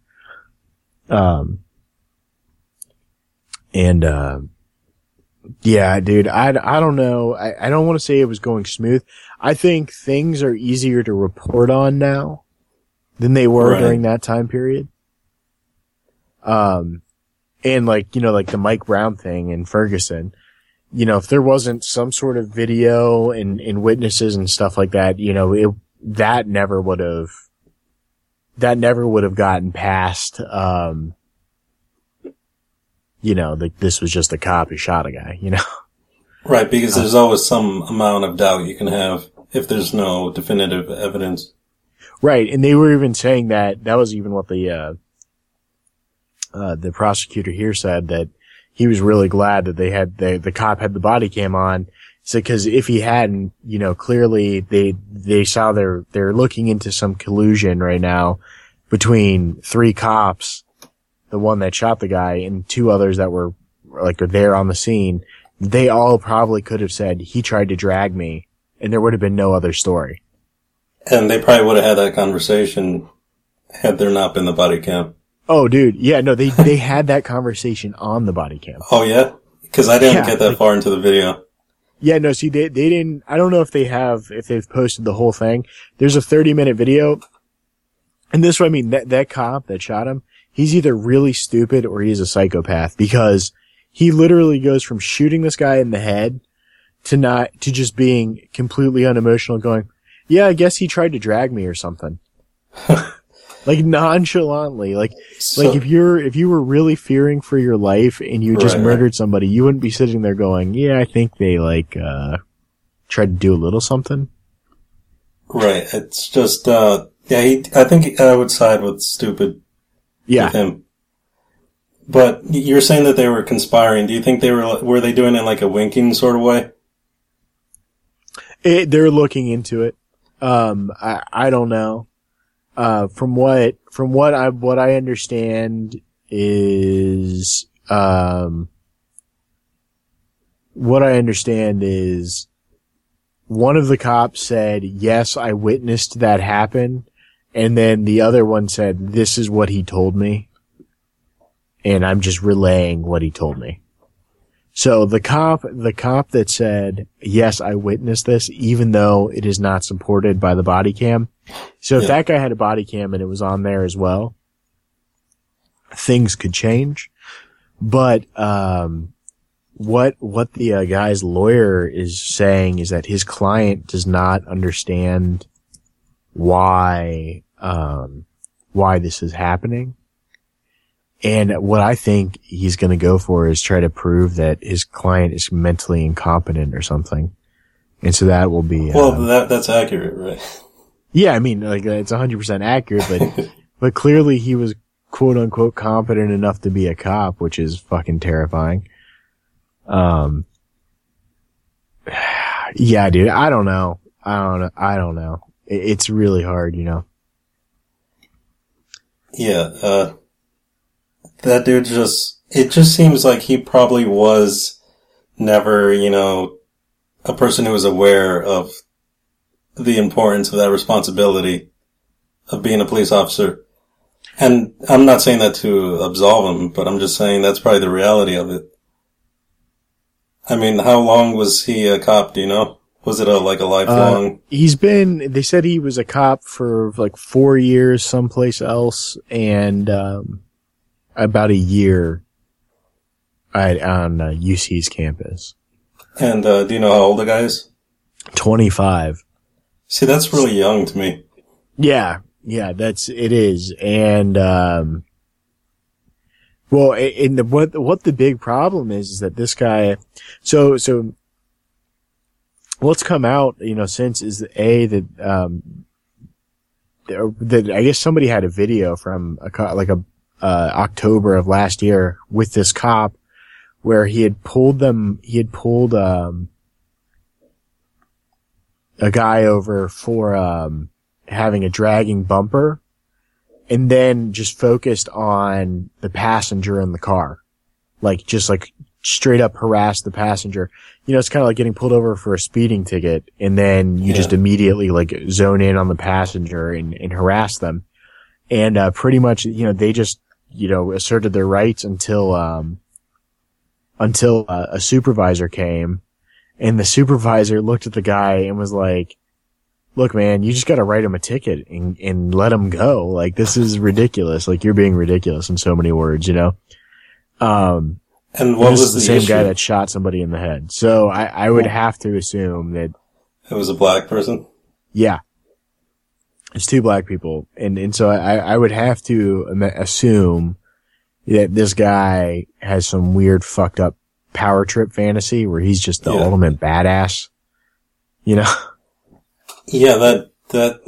Speaker 5: Um, and, uh, yeah, dude, I, I don't know. I, I don't want to say it was going smooth. I think things are easier to report on now than they were
Speaker 4: Right.
Speaker 5: during that time period. Um, and like, you know, like the Mike Brown thing in Ferguson, you know, if there wasn't some sort of video and, and witnesses and stuff like that, you know, it, that never would have, that never would have gotten past, um, you know, like this was just a cop who shot a guy, you know? <laughs>
Speaker 4: Right, because there's always some amount of doubt you can have if there's no definitive evidence.
Speaker 5: Right, and they were even saying that that was even what the uh, uh, the prosecutor here said that he was really glad that they had the the cop had the body cam on. So, because if he hadn't, you know, clearly they they saw they're they're looking into some collusion right now between three cops, the one that shot the guy, and two others that were like there on the scene. They all probably could have said he tried to drag me, and there would have been no other story.
Speaker 4: And they probably would have had that conversation had there not been the body cam.
Speaker 5: Oh, dude. Yeah, no, they, they <laughs> had that conversation on the body cam.
Speaker 4: Oh yeah? Cause I didn't
Speaker 5: Yeah,
Speaker 4: get that
Speaker 5: like-
Speaker 4: far into the video.
Speaker 5: Yeah, no, see, they, they didn't, I don't know if they have, if they've posted the whole thing. There's a 30 minute video. And this, is what I mean, that, that cop that shot him, he's either really stupid or he's a psychopath because he literally goes from shooting this guy in the head to not, to just being completely unemotional going, yeah, I guess he tried to drag me or something. <laughs> like nonchalantly, like,
Speaker 4: So,
Speaker 5: like if you're if you were really fearing for your life and you just
Speaker 4: Right, right.
Speaker 5: murdered somebody, you wouldn't be sitting there going, "Yeah, I think they like uh tried to do a little something."
Speaker 4: right, it's just, uh, yeah, he, I think I would side with stupid
Speaker 5: Yeah,
Speaker 4: with him. But you're saying that they were conspiring. Do you think they were were they doing it in like a winking sort of way?
Speaker 5: It, they're looking into it. Um, I, I don't know. Uh, from what, from what I, what I understand is, um, what I understand is one of the cops said, yes, I witnessed that happen. And then the other one said, this is what he told me. And I'm just relaying what he told me. So the cop, the cop that said, yes, I witnessed this, even though it is not supported by the body cam. So if
Speaker 4: Yeah.
Speaker 5: that guy had a body cam and it was on there as well, things could change. But, um, what, what the uh, guy's lawyer is saying is that his client does not understand why, um, why this is happening. And what I think he's going to go for is try to prove that his client is mentally incompetent or something. And so that will be,
Speaker 4: Well, that that's accurate, right?
Speaker 5: Yeah, I mean, like it's 100% accurate, but, <laughs> but clearly he was quote unquote competent enough to be a cop, which is fucking terrifying. Um, <sighs> yeah, dude, I don't know. I don't know. I don't know. It, it's really hard, you know?
Speaker 4: Yeah, uh, that dude just, it just seems like he probably was never, you know, a person who was aware of the importance of that responsibility of being a police officer. And I'm not saying that to absolve him, but I'm just saying that's probably the reality of it. I mean, how long was he a cop, do you know? Was it a, like a lifelong?
Speaker 5: He's been, they said he was a cop for like four years someplace else and, um, about a year at, on uh, UC's campus.
Speaker 4: and, uh, do you know how old the guy is?
Speaker 5: 25.
Speaker 4: See, that's really young to me.
Speaker 5: Yeah, yeah, that's it is, and um, well, and the, what what the big problem is is that this guy, so so what's come out, you know, since is a that um that I guess somebody had a video from a co- like a uh, October of last year with this cop where he had pulled them, he had pulled um a guy over for um having a dragging bumper and then just focused on the passenger in the car. Like just like straight up harass the passenger. You know, it's kind of like getting pulled over for a speeding ticket and then you
Speaker 4: Yeah.
Speaker 5: just immediately like zone in on the passenger and, and harass them. And, uh, pretty much, you know, they just, you know, asserted their rights until, um, until uh, a supervisor came and the supervisor looked at the guy and was like, look, man, you just got to write him a ticket and, and let him go. Like, this is ridiculous. Like, you're being ridiculous in so many words, you know? Um,
Speaker 4: And what was
Speaker 5: the, same
Speaker 4: issue?
Speaker 5: guy that shot somebody in the head. So I, I would have to assume that,
Speaker 4: It was a black person.
Speaker 5: yeah, it's two black people. And, and so I, I would have to assume that this guy has some weird fucked up power trip fantasy where he's just the
Speaker 4: Yeah.
Speaker 5: ultimate badass, you know? <laughs>
Speaker 4: Yeah, that that.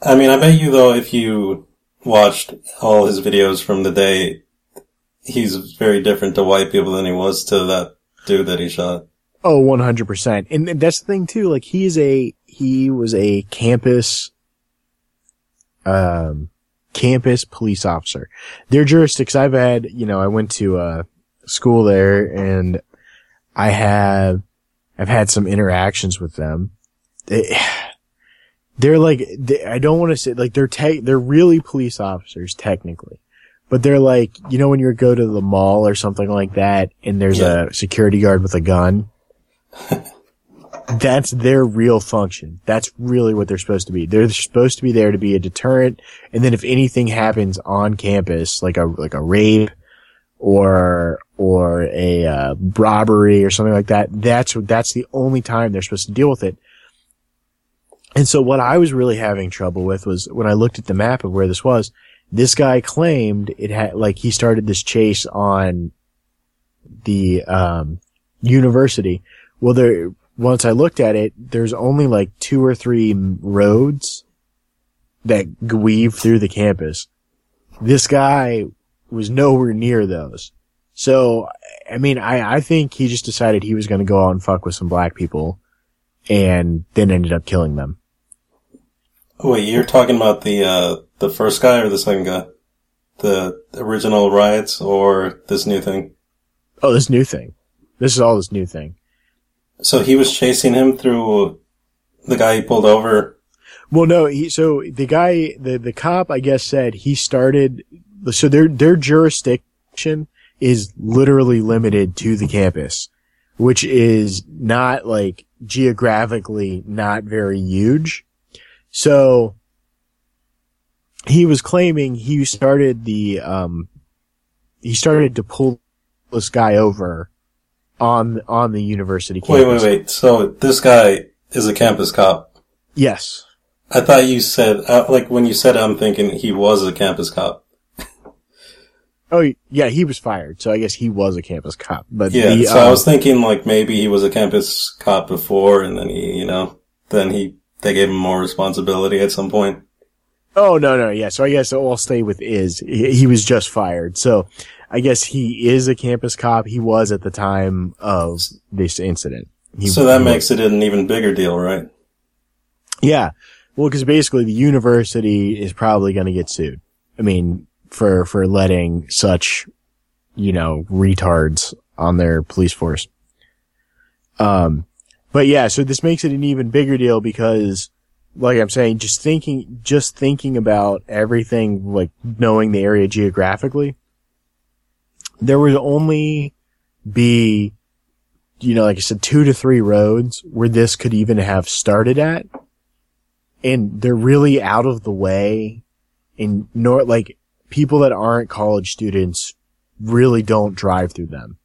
Speaker 4: I mean, I bet you though, if you watched all his videos from the day, he's very different to white people than he was to that dude that he shot.
Speaker 5: Oh, 100%. And that's the thing too. Like he's a, he was a campus, um, campus police officer. Their jurisdictions, I've had, you know, I went to, uh, school there and I have, I've had some interactions with them. They, <sighs> they're like, they, I don't want to say, like, they're te- they're really police officers, technically. But they're like, you know, when you go to the mall or something like that and there's
Speaker 4: Yeah.
Speaker 5: a security guard with a gun. <laughs> That's their real function. That's really what they're supposed to be. They're supposed to be there to be a deterrent. And then if anything happens on campus, like a, like a rape or, or a, uh, robbery or something like that, that's, that's the only time they're supposed to deal with it. And so what I was really having trouble with was when I looked at the map of where this was, this guy claimed it had, like, he started this chase on the, um, university. Well, there, once I looked at it, there's only like two or three roads that weave through the campus. This guy was nowhere near those. So, I mean, I, I think he just decided he was going to go out and fuck with some black people and then ended up killing them.
Speaker 4: Wait, you're talking about the uh, the first guy or the second guy? The original riots or this new thing?
Speaker 5: Oh, this new thing. This is all this new thing.
Speaker 4: So he was chasing him through the guy he pulled over.
Speaker 5: Well, no, he, so the guy, the, the cop, I guess said he started, so their, their jurisdiction is literally limited to the campus, which is not like geographically not very huge. So he was claiming he started the, um, he started to pull this guy over on, on the university
Speaker 4: Wait,
Speaker 5: campus.
Speaker 4: wait, wait. So this guy is a campus cop.
Speaker 5: Yes.
Speaker 4: I thought you said, uh, like when you said I'm thinking he was a campus cop.
Speaker 5: Oh, yeah, he was fired, so I guess he was a campus cop. But
Speaker 4: Yeah,
Speaker 5: the,
Speaker 4: so I
Speaker 5: um,
Speaker 4: was thinking like maybe he was a campus cop before and then he, you know, then he, they gave him more responsibility at some point.
Speaker 5: Oh no, no, yeah. So I guess I'll stay with is. He, he was just fired, so I guess he is a campus cop. He was at the time of this incident. He,
Speaker 4: So that makes it an even bigger deal, right?
Speaker 5: Yeah. Well, because basically the university is probably going to get sued. I mean, for, for letting such, you know, retards on their police force. Um, but yeah, so this makes it an even bigger deal because, like I'm saying, just thinking, just thinking about everything, like knowing the area geographically, there would only be, you know, like I said, two to three roads where this could even have started at and they're really out of the way in nor like people that aren't college students really don't drive through them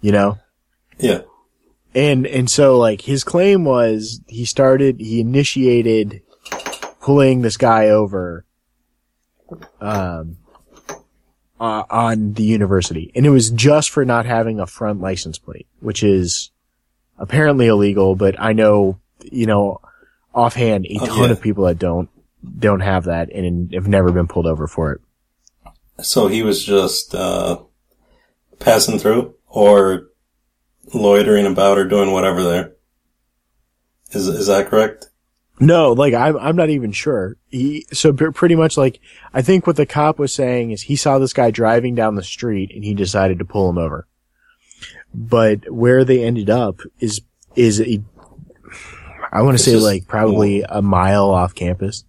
Speaker 5: you know
Speaker 4: Yeah.
Speaker 5: and and so like his claim was he started he initiated pulling this guy over um uh, on the university and it was just for not having a front license plate which is apparently illegal but i know you know offhand a
Speaker 4: Oh,
Speaker 5: ton
Speaker 4: yeah.
Speaker 5: of people that don't don't have that and have never been pulled over for it
Speaker 4: So he was just, uh, passing through or loitering about or doing whatever there. Is, is that correct?
Speaker 5: No, like I'm I'm not even sure. He so pr- pretty much like I think what the cop was saying is he saw this guy driving down the street and he decided to pull him over. But where they ended up is is a I want to say
Speaker 4: just-
Speaker 5: like probably a mile off campus.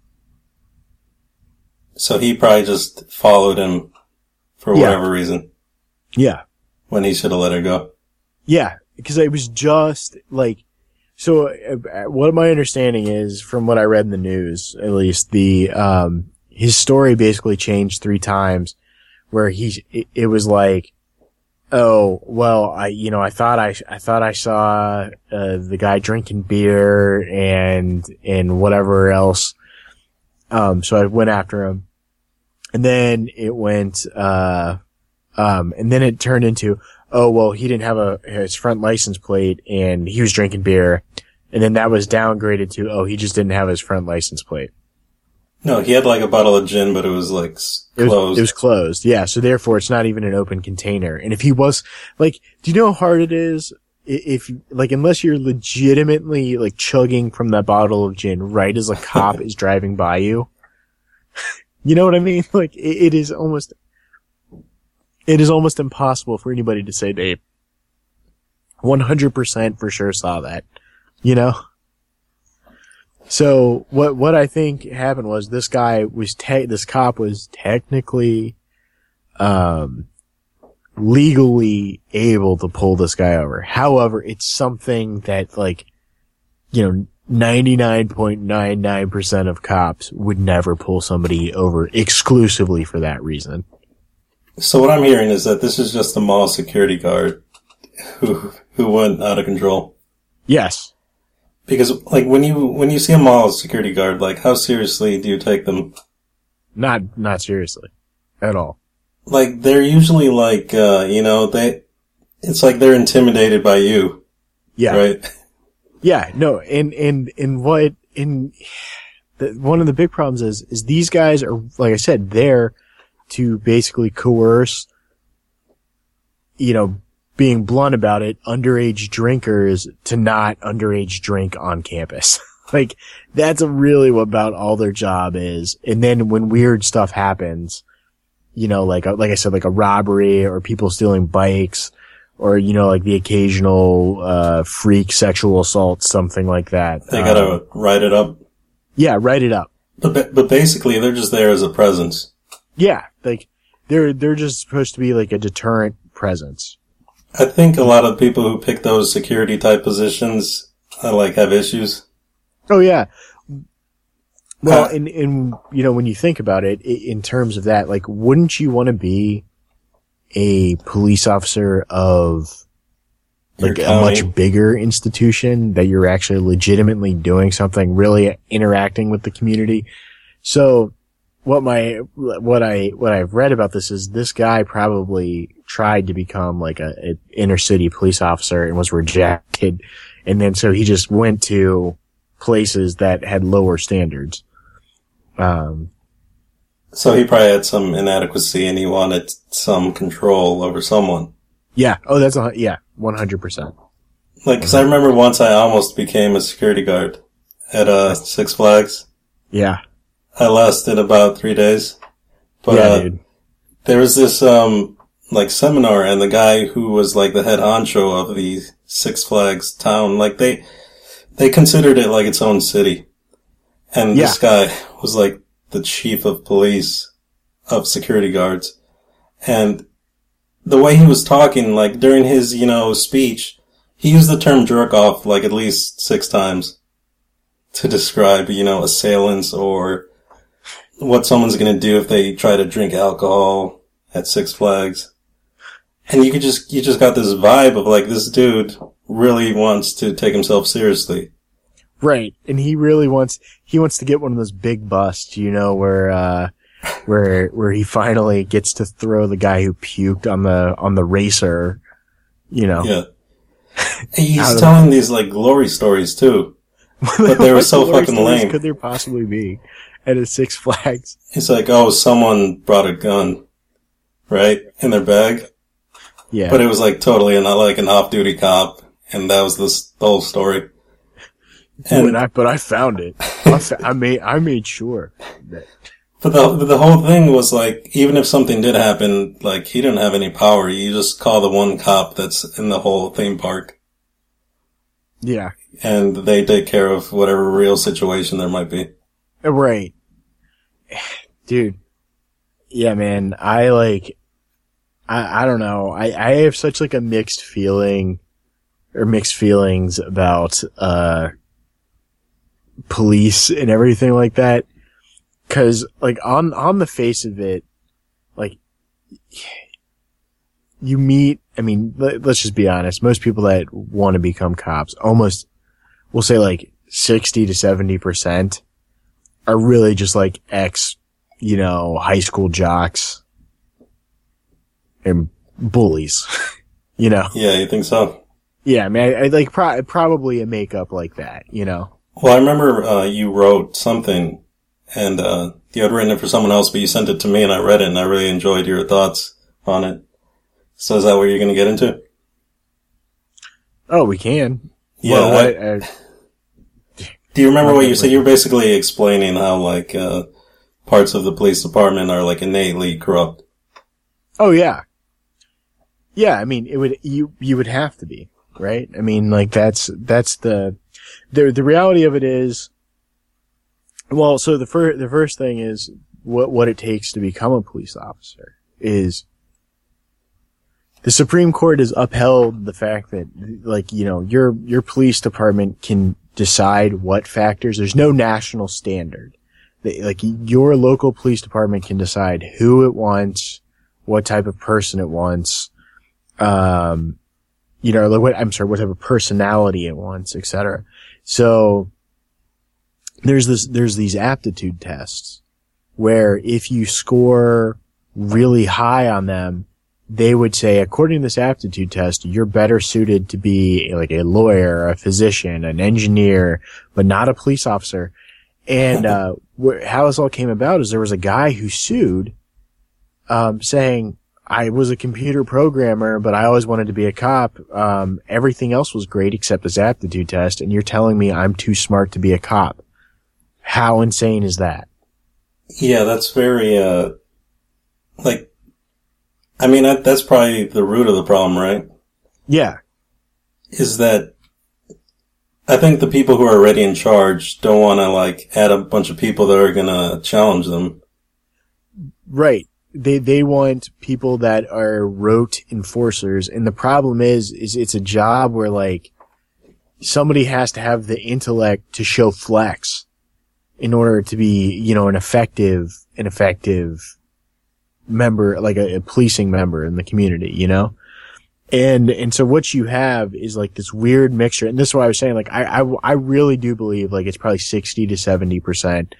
Speaker 4: So he probably just followed him for
Speaker 5: Yeah.
Speaker 4: whatever reason
Speaker 5: Yeah.
Speaker 4: when he should have let her go.
Speaker 5: Yeah, because it was just like so. Uh, what my understanding is, from what I read in the news, at least the um his story basically changed three times, where he it, it was like, oh well, I you know I thought I I thought I saw uh, the guy drinking beer and and whatever else, um so I went after him, and then it went uh um and then it turned into oh well he didn't have a his front license plate and he was drinking beer. And then that was downgraded to oh he just didn't have his front license plate.
Speaker 4: No, he had like a bottle of gin, but it was like s-
Speaker 5: it was,
Speaker 4: closed.
Speaker 5: it was closed. Yeah. So therefore it's not even an open container. And if he was like do you know how hard it is? If like unless you're legitimately like chugging from that bottle of gin right as a cop <laughs> is driving by you you know what i mean? <laughs> Like it, it is almost it is almost impossible for anybody to say they 100% for sure saw that you know? So what what i think happened was this guy was te- this cop was technically um legally able to pull this guy over. However it's something that like you know 99.99% of cops would never pull somebody over exclusively for that reason
Speaker 4: So what I'm hearing is that this is just a mall security guard who who went out of control.
Speaker 5: yes
Speaker 4: Because like when you when you see a mall security guard, like how seriously do you take them?
Speaker 5: not not seriously at all
Speaker 4: Like they're usually like uh, you know they it's like they're intimidated by you,
Speaker 5: yeah
Speaker 4: right?
Speaker 5: Yeah, no, and and and what in one of the big problems is is these guys are like I said there to basically coerce you know, being blunt about it, underage drinkers to not underage drink on campus. <laughs> like that's really what about all their job is. And then when weird stuff happens, you know, like, like I said, like a robbery or people stealing bikes or, you know, like the occasional, uh, freak sexual assault, something like that.
Speaker 4: They gotta
Speaker 5: Um,
Speaker 4: write it up.
Speaker 5: yeah, write it up.
Speaker 4: But, but basically, they're just there as a presence.
Speaker 5: Yeah, like they're they're just supposed to be like a deterrent presence.
Speaker 4: I think a lot of people who pick those security type positions, uh, like, have issues.
Speaker 5: Oh yeah. Well,
Speaker 4: Uh,
Speaker 5: in in you know when you think about it, in terms of that, like, wouldn't you want to be a police officer of like a much bigger institution that you're actually legitimately doing something, really interacting with the community? So, what my what I what I've read about this is this guy probably tried to become like a, a inner city police officer and was rejected, and then so he just went to places that had lower standards. Um,
Speaker 4: So he probably had some inadequacy and he wanted some control over someone.
Speaker 5: yeah. Oh, that's a yeah, one hundred percent.
Speaker 4: Like, cause I remember once I almost became a security guard at, uh, Six Flags.
Speaker 5: Yeah,
Speaker 4: I lasted about three days. But,
Speaker 5: yeah,
Speaker 4: uh, there was this, um, like seminar and the guy who was like the head honcho of the Six Flags town, like they, they considered it like its own city. And this guy <laughs> was like the chief of police of security guards. And the way he was talking, like during his, you know, speech, he used the term jerk off like at least six times to describe, you know, assailants or what someone's gonna do if they try to drink alcohol at Six Flags. And you could just, you just got this vibe of like this dude really wants to take himself seriously.
Speaker 5: Right. And he really wants, he wants to get one of those big busts, you know, where, uh, where, where he finally gets to throw the guy who puked on the, on the racer, you know.
Speaker 4: Yeah. <laughs> He's telling these like glory stories too. <laughs> But they were so
Speaker 5: glory
Speaker 4: fucking
Speaker 5: stories
Speaker 4: lame.
Speaker 5: Could there possibly be at a Six Flags?
Speaker 4: It's like, oh, someone brought a gun, right? In their bag.
Speaker 5: Yeah.
Speaker 4: But it was like totally not like an off duty cop. And that was this the whole story.
Speaker 5: But
Speaker 4: And,
Speaker 5: I, but I found it. I, fa- I made, I made sure that,
Speaker 4: but the, the whole thing was like, even if something did happen, like he didn't have any power. You just call the one cop that's in the whole theme park
Speaker 5: yeah.
Speaker 4: and they take care of whatever real situation there might be.
Speaker 5: Right. <sighs> Dude. Yeah, man. I like, I, I don't know. I, I have such like a mixed feeling or mixed feelings about, uh, police and everything like that. Cause like on, on the face of it, like you meet, I mean, let, let's just be honest. Most people that want to become cops almost, we'll say like 60 to 70% are really just like ex, you know, high school jocks and bullies, <laughs> you know?
Speaker 4: Yeah, you think so?
Speaker 5: Yeah, I mean, I, I like pro- probably a makeup like that, you know?
Speaker 4: Well, I remember uh, you wrote something, and uh, you had written it for someone else, but you sent it to me, and I read it, and I really enjoyed your thoughts on it. So is that what you're going to get into?
Speaker 5: Oh, we can.
Speaker 4: Yeah.
Speaker 5: Well,
Speaker 4: I-
Speaker 5: uh,
Speaker 4: do you remember what you said? You were basically explaining how like uh, parts of the police department are like innately corrupt.
Speaker 5: oh yeah. Yeah, I mean, it would, you, you would have to be, right? I mean, like that's, that's the, the, the reality of it is, well, so the first, the first thing is what, what it takes to become a police officer is the Supreme Court has upheld the fact that, like, you know, your, your police department can decide what factors, there's no national standard. They, like, your local police department can decide who it wants, what type of person it wants, um, you know, like what, I'm sorry, what type of personality it wants, et cetera. So, there's this, there's these aptitude tests where if you score really high on them, they would say, according to this aptitude test, you're better suited to be like a lawyer, a physician, an engineer, but not a police officer. And, uh, how this all came about is there was a guy who sued, um, saying, I was a computer programmer, but I always wanted to be a cop. Um, everything else was great except this aptitude test, and you're telling me I'm too smart to be a cop. How insane is that?
Speaker 4: Yeah, that's very, uh, like, I mean, that, that's probably the root of the problem, right?
Speaker 5: Yeah.
Speaker 4: Is that I think the people who are already in charge don't want to like add a bunch of people that are going to challenge them.
Speaker 5: Right. They, they want people that are rote enforcers. And the problem is, is it's a job where like somebody has to have the intellect to show flex in order to be, you know, an effective, an effective member, like a, a policing member in the community, you know? And, and so what you have is like this weird mixture. And this is what I was saying. Like, I, I, I really do believe like it's probably 60 to 70%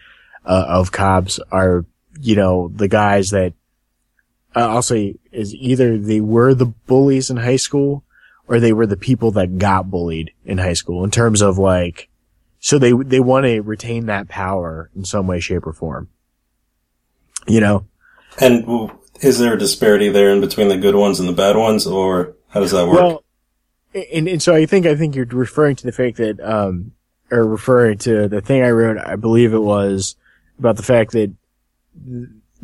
Speaker 5: uh, of cops are, you know, the guys that uh, I'll say is either they were the bullies in high school or they were the people that got bullied in high school in terms of like, so they, they want to retain that power in some way, shape or form. You know?
Speaker 4: And is there a disparity there in between the good ones and the bad ones, or how does that work?
Speaker 5: Well, and, and so I think, I think you're referring to the fact that, um, or referring to the thing I wrote, I believe it was about the fact that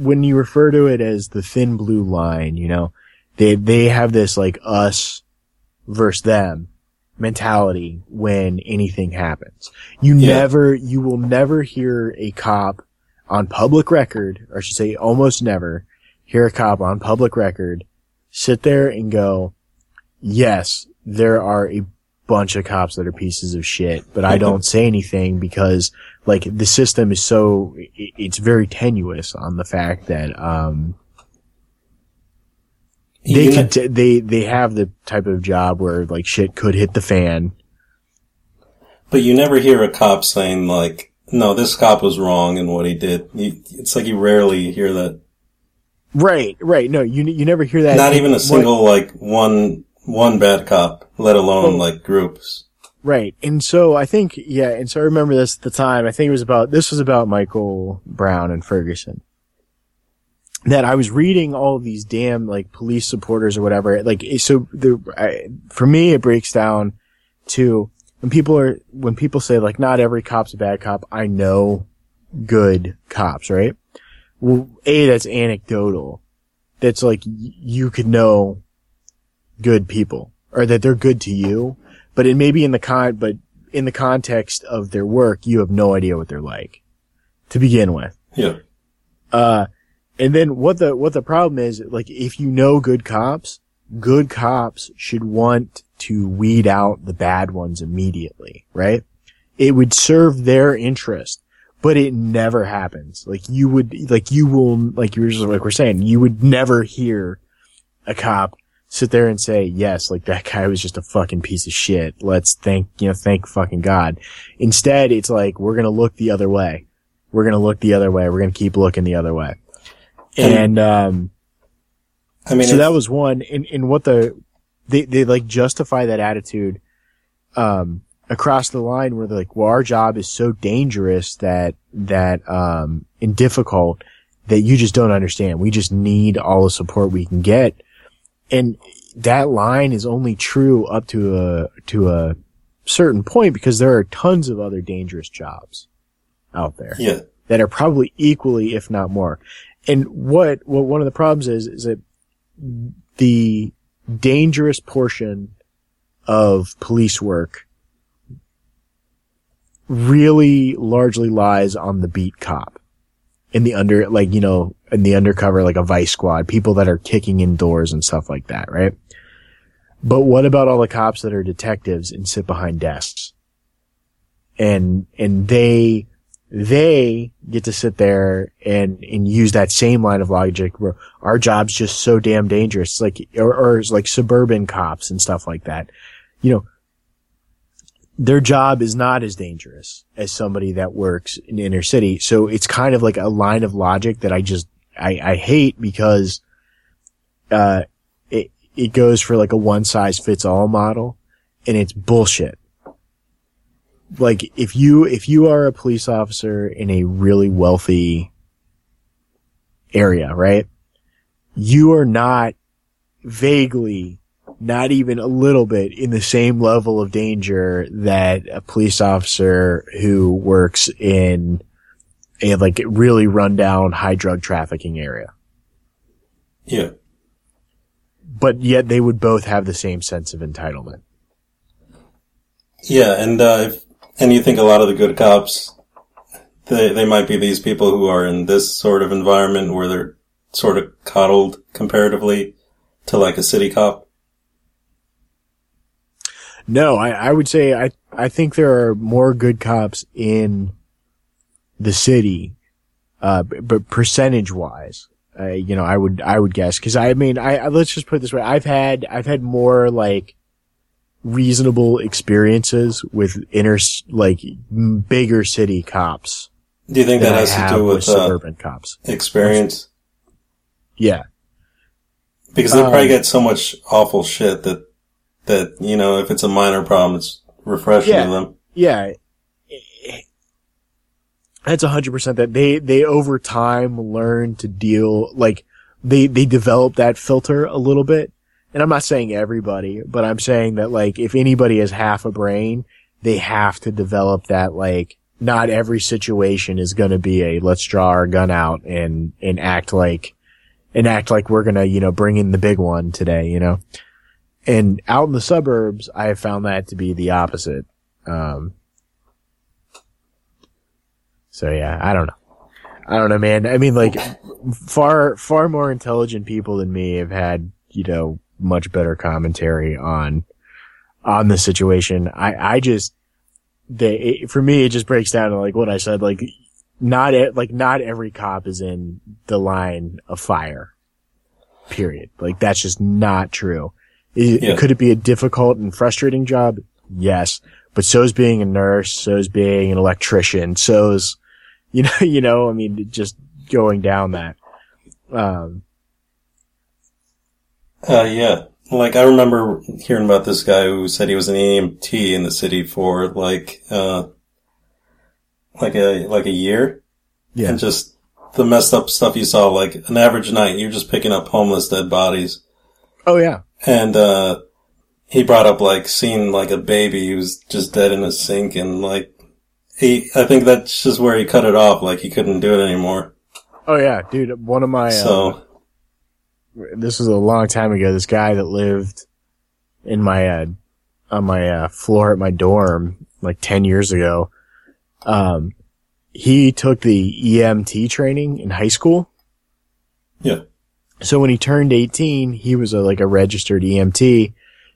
Speaker 5: when you refer to it as the thin blue line, you know, they, they have this like us versus them mentality when anything happens. You
Speaker 4: Yeah.
Speaker 5: never, you will never hear a cop on public record, or I should say almost never, hear a cop on public record sit there and go, yes, there are a bunch of cops that are pieces of shit, but I <laughs> don't say anything because like the system is so, it's very tenuous on the fact that, um, they can t- they, they have the type of job where like shit could hit the fan.
Speaker 4: but you never hear a cop saying like, "No, this cop was wrong in what he did." You, it's like you rarely hear that.
Speaker 5: Right, right. No, you, you never hear that.
Speaker 4: Not even a
Speaker 5: What-
Speaker 4: single like one one bad cop, let alone
Speaker 5: Oh.
Speaker 4: like groups.
Speaker 5: Right. And so I think, yeah, and so I remember this at the time. I think it was about, this was about Michael Brown and Ferguson. That I was reading all these damn, like, police supporters or whatever. Like, so the, I, for me, it breaks down to when people are, when people say, like, not every cop's a bad cop, I know good cops, right? Well, A, that's anecdotal. That's like, you could know good people or that they're good to you but it may be in the con, but in the context of their work, you have no idea what they're like to begin with.
Speaker 4: Yeah,
Speaker 5: Uh, and then what the, what the problem is, like, if you know good cops, good cops should want to weed out the bad ones immediately, right? It would serve their interest, but it never happens. Like, you would, like, you will, like you were just, like we're saying, you would never hear a cop sit there and say, yes, like that guy was just a fucking piece of shit. Let's thank, you know, thank fucking God. Instead, it's like, we're going to look the other way. We're going to look the other way. We're going to keep looking the other way. And, um,
Speaker 4: I mean,
Speaker 5: so that was one. in, in what the, they, they like justify that attitude, um, across the line where they're like, well, our job is so dangerous that, that, um, and difficult that you just don't understand. We just need all the support we can get. And that line is only true up to a, to a certain point because there are tons of other dangerous jobs out there
Speaker 4: yeah,
Speaker 5: that are probably equally, if not more. And what, what one of the problems is, is that the dangerous portion of police work really largely lies on the beat cop in the under, like, you know, in the undercover, like a vice squad, people that are kicking in doors and stuff like that, right? But what about all the cops that are detectives and sit behind desks? And, and they, they get to sit there and, and use that same line of logic where our job's just so damn dangerous. Like, or, or like suburban cops and stuff like that. You know, their job is not as dangerous as somebody that works in inner city. So it's kind of like a line of logic that I just, I, I hate because, uh, it, it goes for like a one size fits all model and it's bullshit like if you if you are a police officer in a really wealthy area, right? you are not vaguely, not even a little bit in the same level of danger that a police officer who works in a like really rundown high drug trafficking area.
Speaker 4: Yeah.
Speaker 5: But yet they would both have the same sense of entitlement.
Speaker 4: Yeah, and uh, if, and you think a lot of the good cops, they they might be these people who are in this sort of environment where they're sort of coddled comparatively to like a city cop.
Speaker 5: No, I, I would say I I think there are more good cops in the city, uh, but percentage wise, uh, you know, I would I would guess because I mean I, I let's just put it this way I've had I've had more like reasonable experiences with inner like bigger city cops
Speaker 4: Do you think that has to do
Speaker 5: with
Speaker 4: with uh,
Speaker 5: suburban cops.
Speaker 4: experience?
Speaker 5: Yeah,
Speaker 4: Because they probably
Speaker 5: Um,
Speaker 4: get so much awful shit that that you know if it's a minor problem, it's refreshing
Speaker 5: Yeah.
Speaker 4: to them.
Speaker 5: yeah. That's a hundred percent that they, they over time learn to deal, like, they, they develop that filter a little bit. And I'm not saying everybody, but I'm saying that like, if anybody has half a brain, they have to develop that like, not every situation is going to be a let's draw our gun out and, and act like, and act like we're going to, you know, bring in the big one today, you know? And out in the suburbs, I have found that to be the opposite. Um, so yeah, I don't know. I don't know, man. I mean, like, far, far more intelligent people than me have had, you know, much better commentary on, on the situation. I, I just, they, it, for me, it just breaks down to like what I said, like, not, like, not every cop is in the line of fire. Period. Like, that's just not true. Is-
Speaker 4: Yeah.
Speaker 5: Could it be a difficult and frustrating job? Yes. But so is being a nurse, so is being an electrician, so is, <laughs> you know, you know, I mean, just going down that. Um,
Speaker 4: Uh, yeah. Like I remember hearing about this guy who said he was an EMT in the city for like uh like a like a year.
Speaker 5: yeah.
Speaker 4: And just the messed up stuff you saw, like an average night, you're just picking up homeless dead bodies.
Speaker 5: Oh yeah.
Speaker 4: And uh he brought up like seeing like a baby who was just dead in a sink and like he I think that's just where he cut it off, like he couldn't do it anymore.
Speaker 5: Oh yeah, dude. One of my, uh,
Speaker 4: So
Speaker 5: this was a long time ago. This guy that lived in my, uh, on my, uh, floor at my dorm, like 10 years ago, um, he took the EMT training in high school.
Speaker 4: yeah.
Speaker 5: So when he turned 18, he was a, like a registered EMT.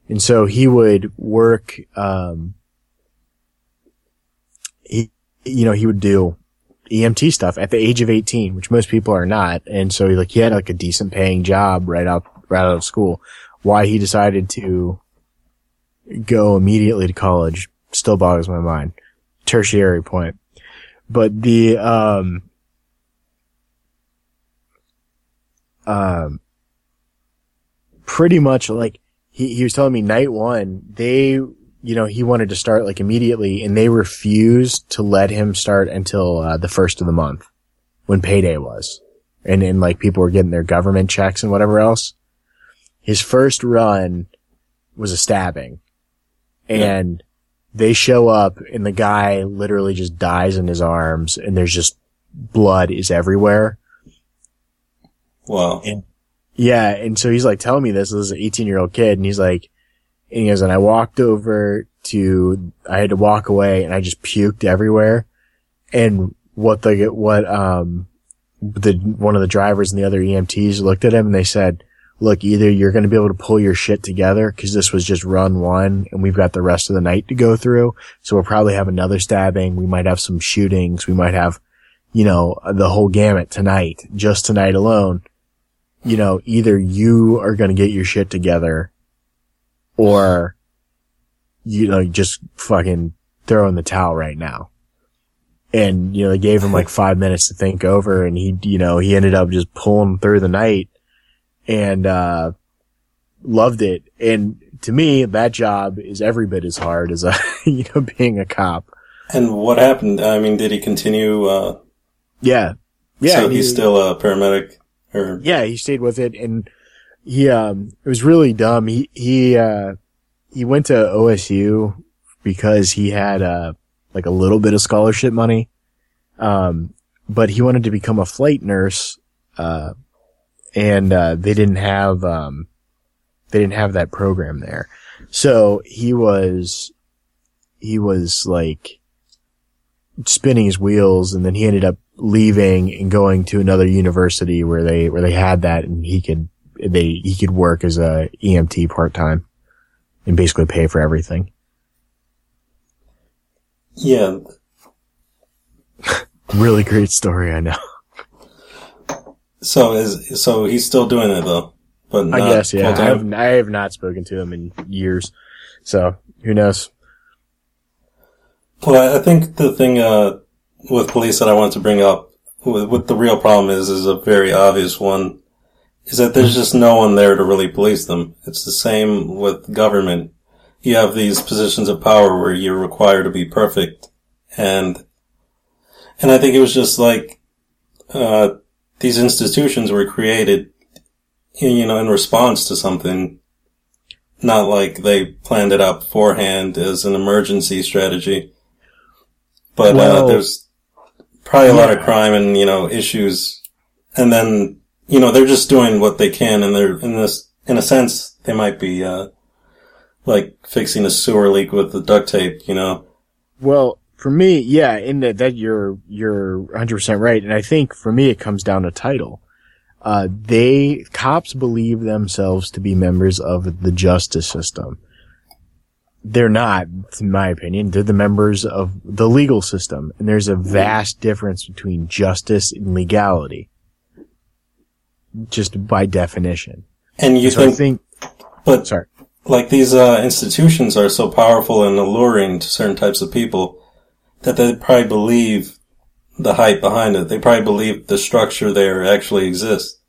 Speaker 5: And so he would work, um, he, you know, he would do EMT stuff at the age of 18, which most people are not. And so he like, he had like a decent paying job right out, right out of school. Why he decided to go immediately to college still boggles my mind. Tertiary point. But the, um, um, pretty much like he, he was telling me night one, they, you know, he wanted to start like immediately and they refused to let him start until uh, the first of the month when payday was. And, then like people were getting their government checks and whatever else. His first run was a stabbing and they show up and the guy literally just dies in his arms and there's just blood is everywhere.
Speaker 4: Wow.
Speaker 5: And yeah, and so he's like telling me this. This is an 18 year old kid, and he's like, and he goes, and I walked over to, I had to walk away, and I just puked everywhere. And what the what um the one of the drivers and the other EMTs looked at him and they said, "Look, either you're going to be able to pull your shit together because this was just run one, and we've got the rest of the night to go through. So we'll probably have another stabbing. We might have some shootings. We might have." You know, the whole gamut tonight, just tonight alone you know, either you are going to get your shit together or, you know, just fucking throw in the towel right now. And, you know, they gave him like <laughs> five minutes to think over and he, you know, he ended up just pulling through the night and, uh, loved it. And to me, that job is every bit as hard as, a, <laughs> you know, being a cop.
Speaker 4: And what happened? I mean, did he continue? Uh,
Speaker 5: Yeah. Yeah.
Speaker 4: so he's
Speaker 5: he-
Speaker 4: still a paramedic Or
Speaker 5: Yeah, he stayed with it and he, um, it was really dumb. He, he, uh, he went to OSU because he had, uh, like a little bit of scholarship money. Um, but he wanted to become a flight nurse, uh, and, uh, they didn't have, um, they didn't have that program there. So he was, he was like spinning his wheels and then he ended up leaving and going to another university where they, where they had that and he could, they, he could work as a EMT part time and basically pay for everything.
Speaker 4: yeah, <laughs>
Speaker 5: Really great story, I know.
Speaker 4: so is so he's still doing it though, but
Speaker 5: I guess, yeah. I have, I have not spoken to him in years. So who knows?
Speaker 4: Well, I- think the thing uh, with police that I wanted to bring up, with, the real problem is, is a very obvious one, is that there's just no one there to really police them. It's the same with government. You have these positions of power where you're required to be perfect, and and I think it was just like uh, these institutions were created, you know, in response to something. Not like they planned it out beforehand as an emergency strategy. But uh, there's probably a lot of crime and you know issues, and then you know they're just doing what they can, and they're in this in a sense they might be uh, like fixing a sewer leak with the duct tape, you know.
Speaker 5: Well, for me, yeah, in that, that you're, you're 100% right. And I think for me, it comes down to title. Uh, they, cops believe themselves to be members of the justice system. They're not, in my opinion. They're the members of the legal system. And there's a vast difference between justice and legality. Just by definition.
Speaker 4: And you
Speaker 5: So
Speaker 4: think,
Speaker 5: think,
Speaker 4: but
Speaker 5: sorry.
Speaker 4: like these uh, institutions are so powerful and alluring to certain types of people that they probably believe the hype behind it. They probably believe the structure there actually exists.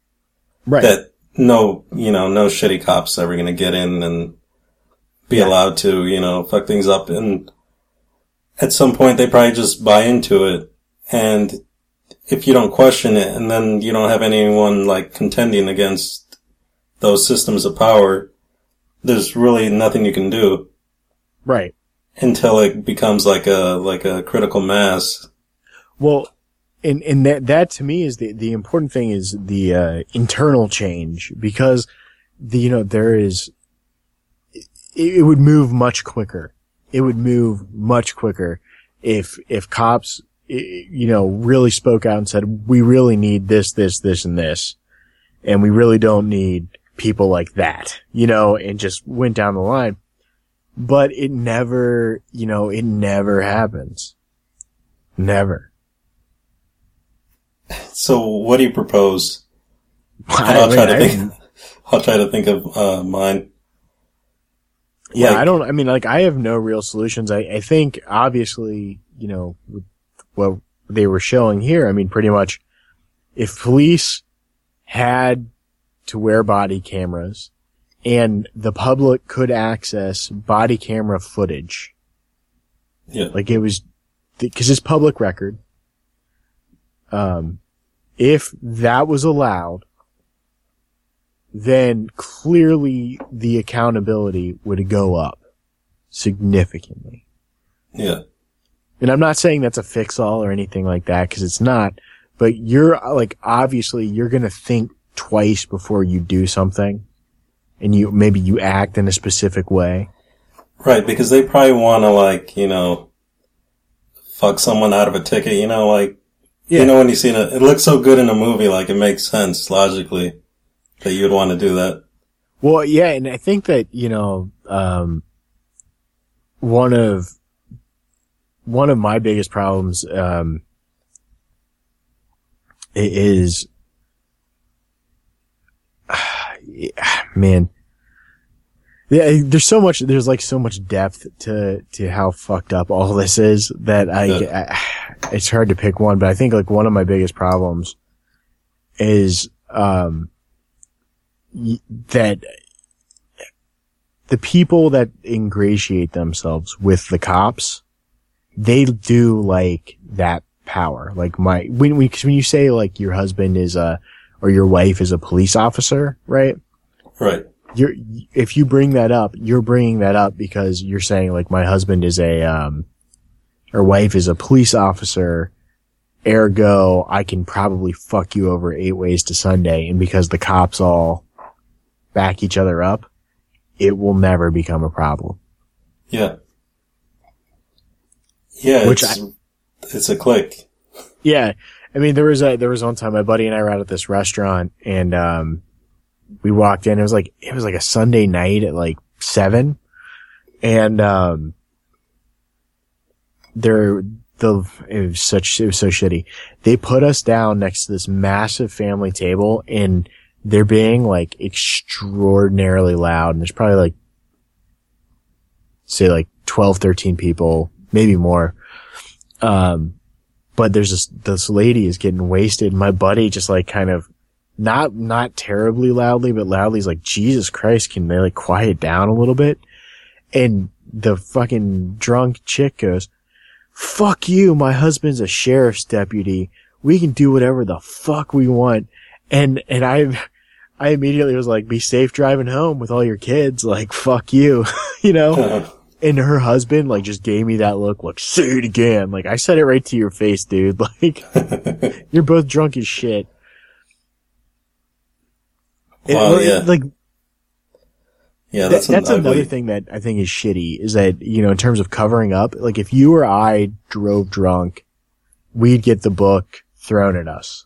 Speaker 5: Right.
Speaker 4: That no, you know, no shitty cops ever going to get in and be allowed to, you know, fuck things up. And at some point, they probably just buy into it. And if you don't question it, and then you don't have anyone like contending against those systems of power, there's really nothing you can do
Speaker 5: right.
Speaker 4: until it becomes like a like a critical mass.
Speaker 5: Well, and and that that to me is the the important thing is the uh, internal change because the you know there is it, it would move much quicker. It would move much quicker if if cops you know really spoke out and said we really need this this this and this and we really don't need people like that, you know, and just went down the line. But it never, you know, it never happens. Never.
Speaker 4: So, what do you propose? <laughs>
Speaker 5: I,
Speaker 4: I'll, try to think. <laughs> I'll try to think of uh, mine.
Speaker 5: Yeah,
Speaker 4: Like-
Speaker 5: I don't, I mean, like, I have no real solutions. I, I think, obviously, you know, with what they were showing here, I mean, pretty much, if police had to wear body cameras and the public could access body camera footage,
Speaker 4: Yeah.
Speaker 5: like it was, because it's public record, um, if that was allowed, then clearly the accountability would go up significantly.
Speaker 4: Yeah.
Speaker 5: And I'm not saying that's a fix all or anything like that because it's not, but you're like, obviously you're going to think twice before you do something and you, maybe you act in a specific way.
Speaker 4: Right, because they probably want to like, you know, fuck someone out of a ticket, you know, like,
Speaker 5: Yeah.
Speaker 4: you know, when you see it, it looks so good in a movie, like it makes sense logically that you would want to do that.
Speaker 5: Well, yeah, and I think that, you know, um, one of, one of my biggest problems, um, is, <sighs> man, yeah, there's so much, there's like so much depth to, to how fucked up all this is that I,
Speaker 4: Yeah.
Speaker 5: I it's hard to pick one, but I think like one of my biggest problems is, um, that the people that ingratiate themselves with the cops, they do like that power. Like my, when, when, cause when you say like your husband is a, or your wife is a police officer, right?
Speaker 4: Right.
Speaker 5: You're, if you bring that up, you're bringing that up because you're saying like my husband is a, um, or wife is a police officer. Ergo, I can probably fuck you over eight ways to Sunday. And because the cops all back each other up, it will never become a problem.
Speaker 4: Yeah. Yeah,
Speaker 5: Which
Speaker 4: it's, it's a clique.
Speaker 5: Yeah. I mean, there was a, there was one time my buddy and I were out at this restaurant and, um, we walked in. It was like, it was like a Sunday night at like seven. And, um, there, the, it was such, it was so shitty. They put us down next to this massive family table and they're being like extraordinarily loud. And there's probably like, say like 12, 13 people, maybe more. Um, but there's this, this lady is getting wasted. My buddy just like kind of not, not terribly loudly, but loudly is like, Jesus Christ, can they like quiet down a little bit? And the fucking drunk chick goes, fuck you. My husband's a sheriff's deputy. We can do whatever the fuck we want. And, and I, I immediately was like, be safe driving home with all your kids. Like, fuck you, <laughs> you know? Uh-huh. and her husband like just gave me that look like say it again like i said it right to your face dude <laughs> like <laughs> you're both drunk as shit
Speaker 4: Wow,
Speaker 5: It-
Speaker 4: yeah.
Speaker 5: like
Speaker 4: yeah,
Speaker 5: that's,
Speaker 4: that's
Speaker 5: another
Speaker 4: ugly-
Speaker 5: thing that i think is shitty is that you know in terms of covering up like if you or i drove drunk we'd get the book thrown at us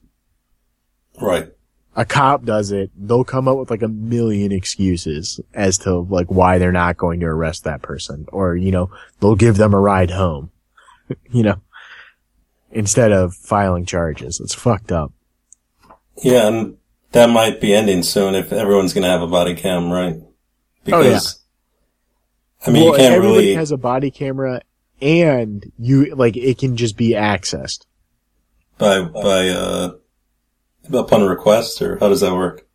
Speaker 4: Right.
Speaker 5: A cop does it they'll come up with like a million excuses as to like why they're not going to arrest that person or you know they'll give them a ride home <laughs> you know instead of filing charges it's fucked up
Speaker 4: Yeah, and that might be ending soon if everyone's going to have a body cam, right?
Speaker 5: Oh, yeah.
Speaker 4: Because, I mean,
Speaker 5: well,
Speaker 4: you can't
Speaker 5: everybody
Speaker 4: really.
Speaker 5: has a body camera and you like it can just be accessed
Speaker 4: by by uh upon request or how does that work?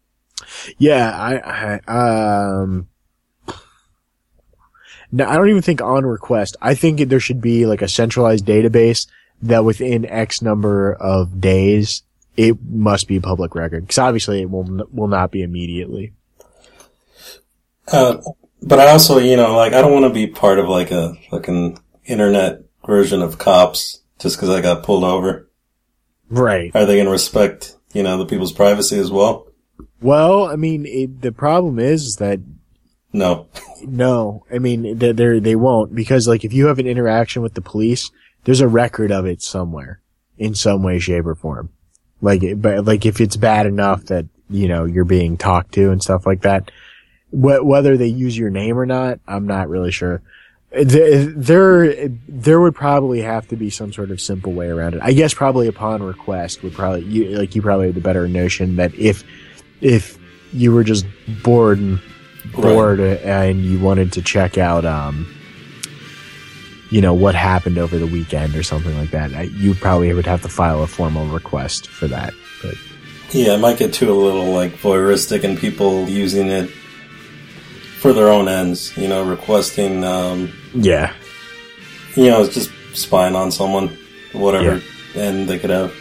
Speaker 5: yeah i, I um no i don't even think on request i think there should be like a centralized database that within x number of days it must be public record because obviously it will will not be immediately
Speaker 4: Uh, but I also, you know, like I don't want to be part of like a fucking internet version of cops just because I got pulled over.
Speaker 5: right
Speaker 4: Are they going to respect, you know, the people's privacy as well?
Speaker 5: well i mean it, the problem is, is that
Speaker 4: No.
Speaker 5: No, I mean they they they won't because like if you have an interaction with the police, there's a record of it somewhere in some way, shape, or form. Like, but like if it's bad enough that you know you're being talked to and stuff like that, wh- whether they use your name or not, I'm not really sure. There, there, there would probably have to be some sort of simple way around it. I guess probably upon request would probably you like you probably have the better notion that if if you were just bored and bored and you wanted to check out um you know what happened over the weekend or something like that I- you probably would have to file a formal request for that but
Speaker 4: Yeah, it might get too a little like voyeuristic and people using it for their own ends, you know, requesting, um,
Speaker 5: yeah.
Speaker 4: you know, just spying on someone, whatever, and they could have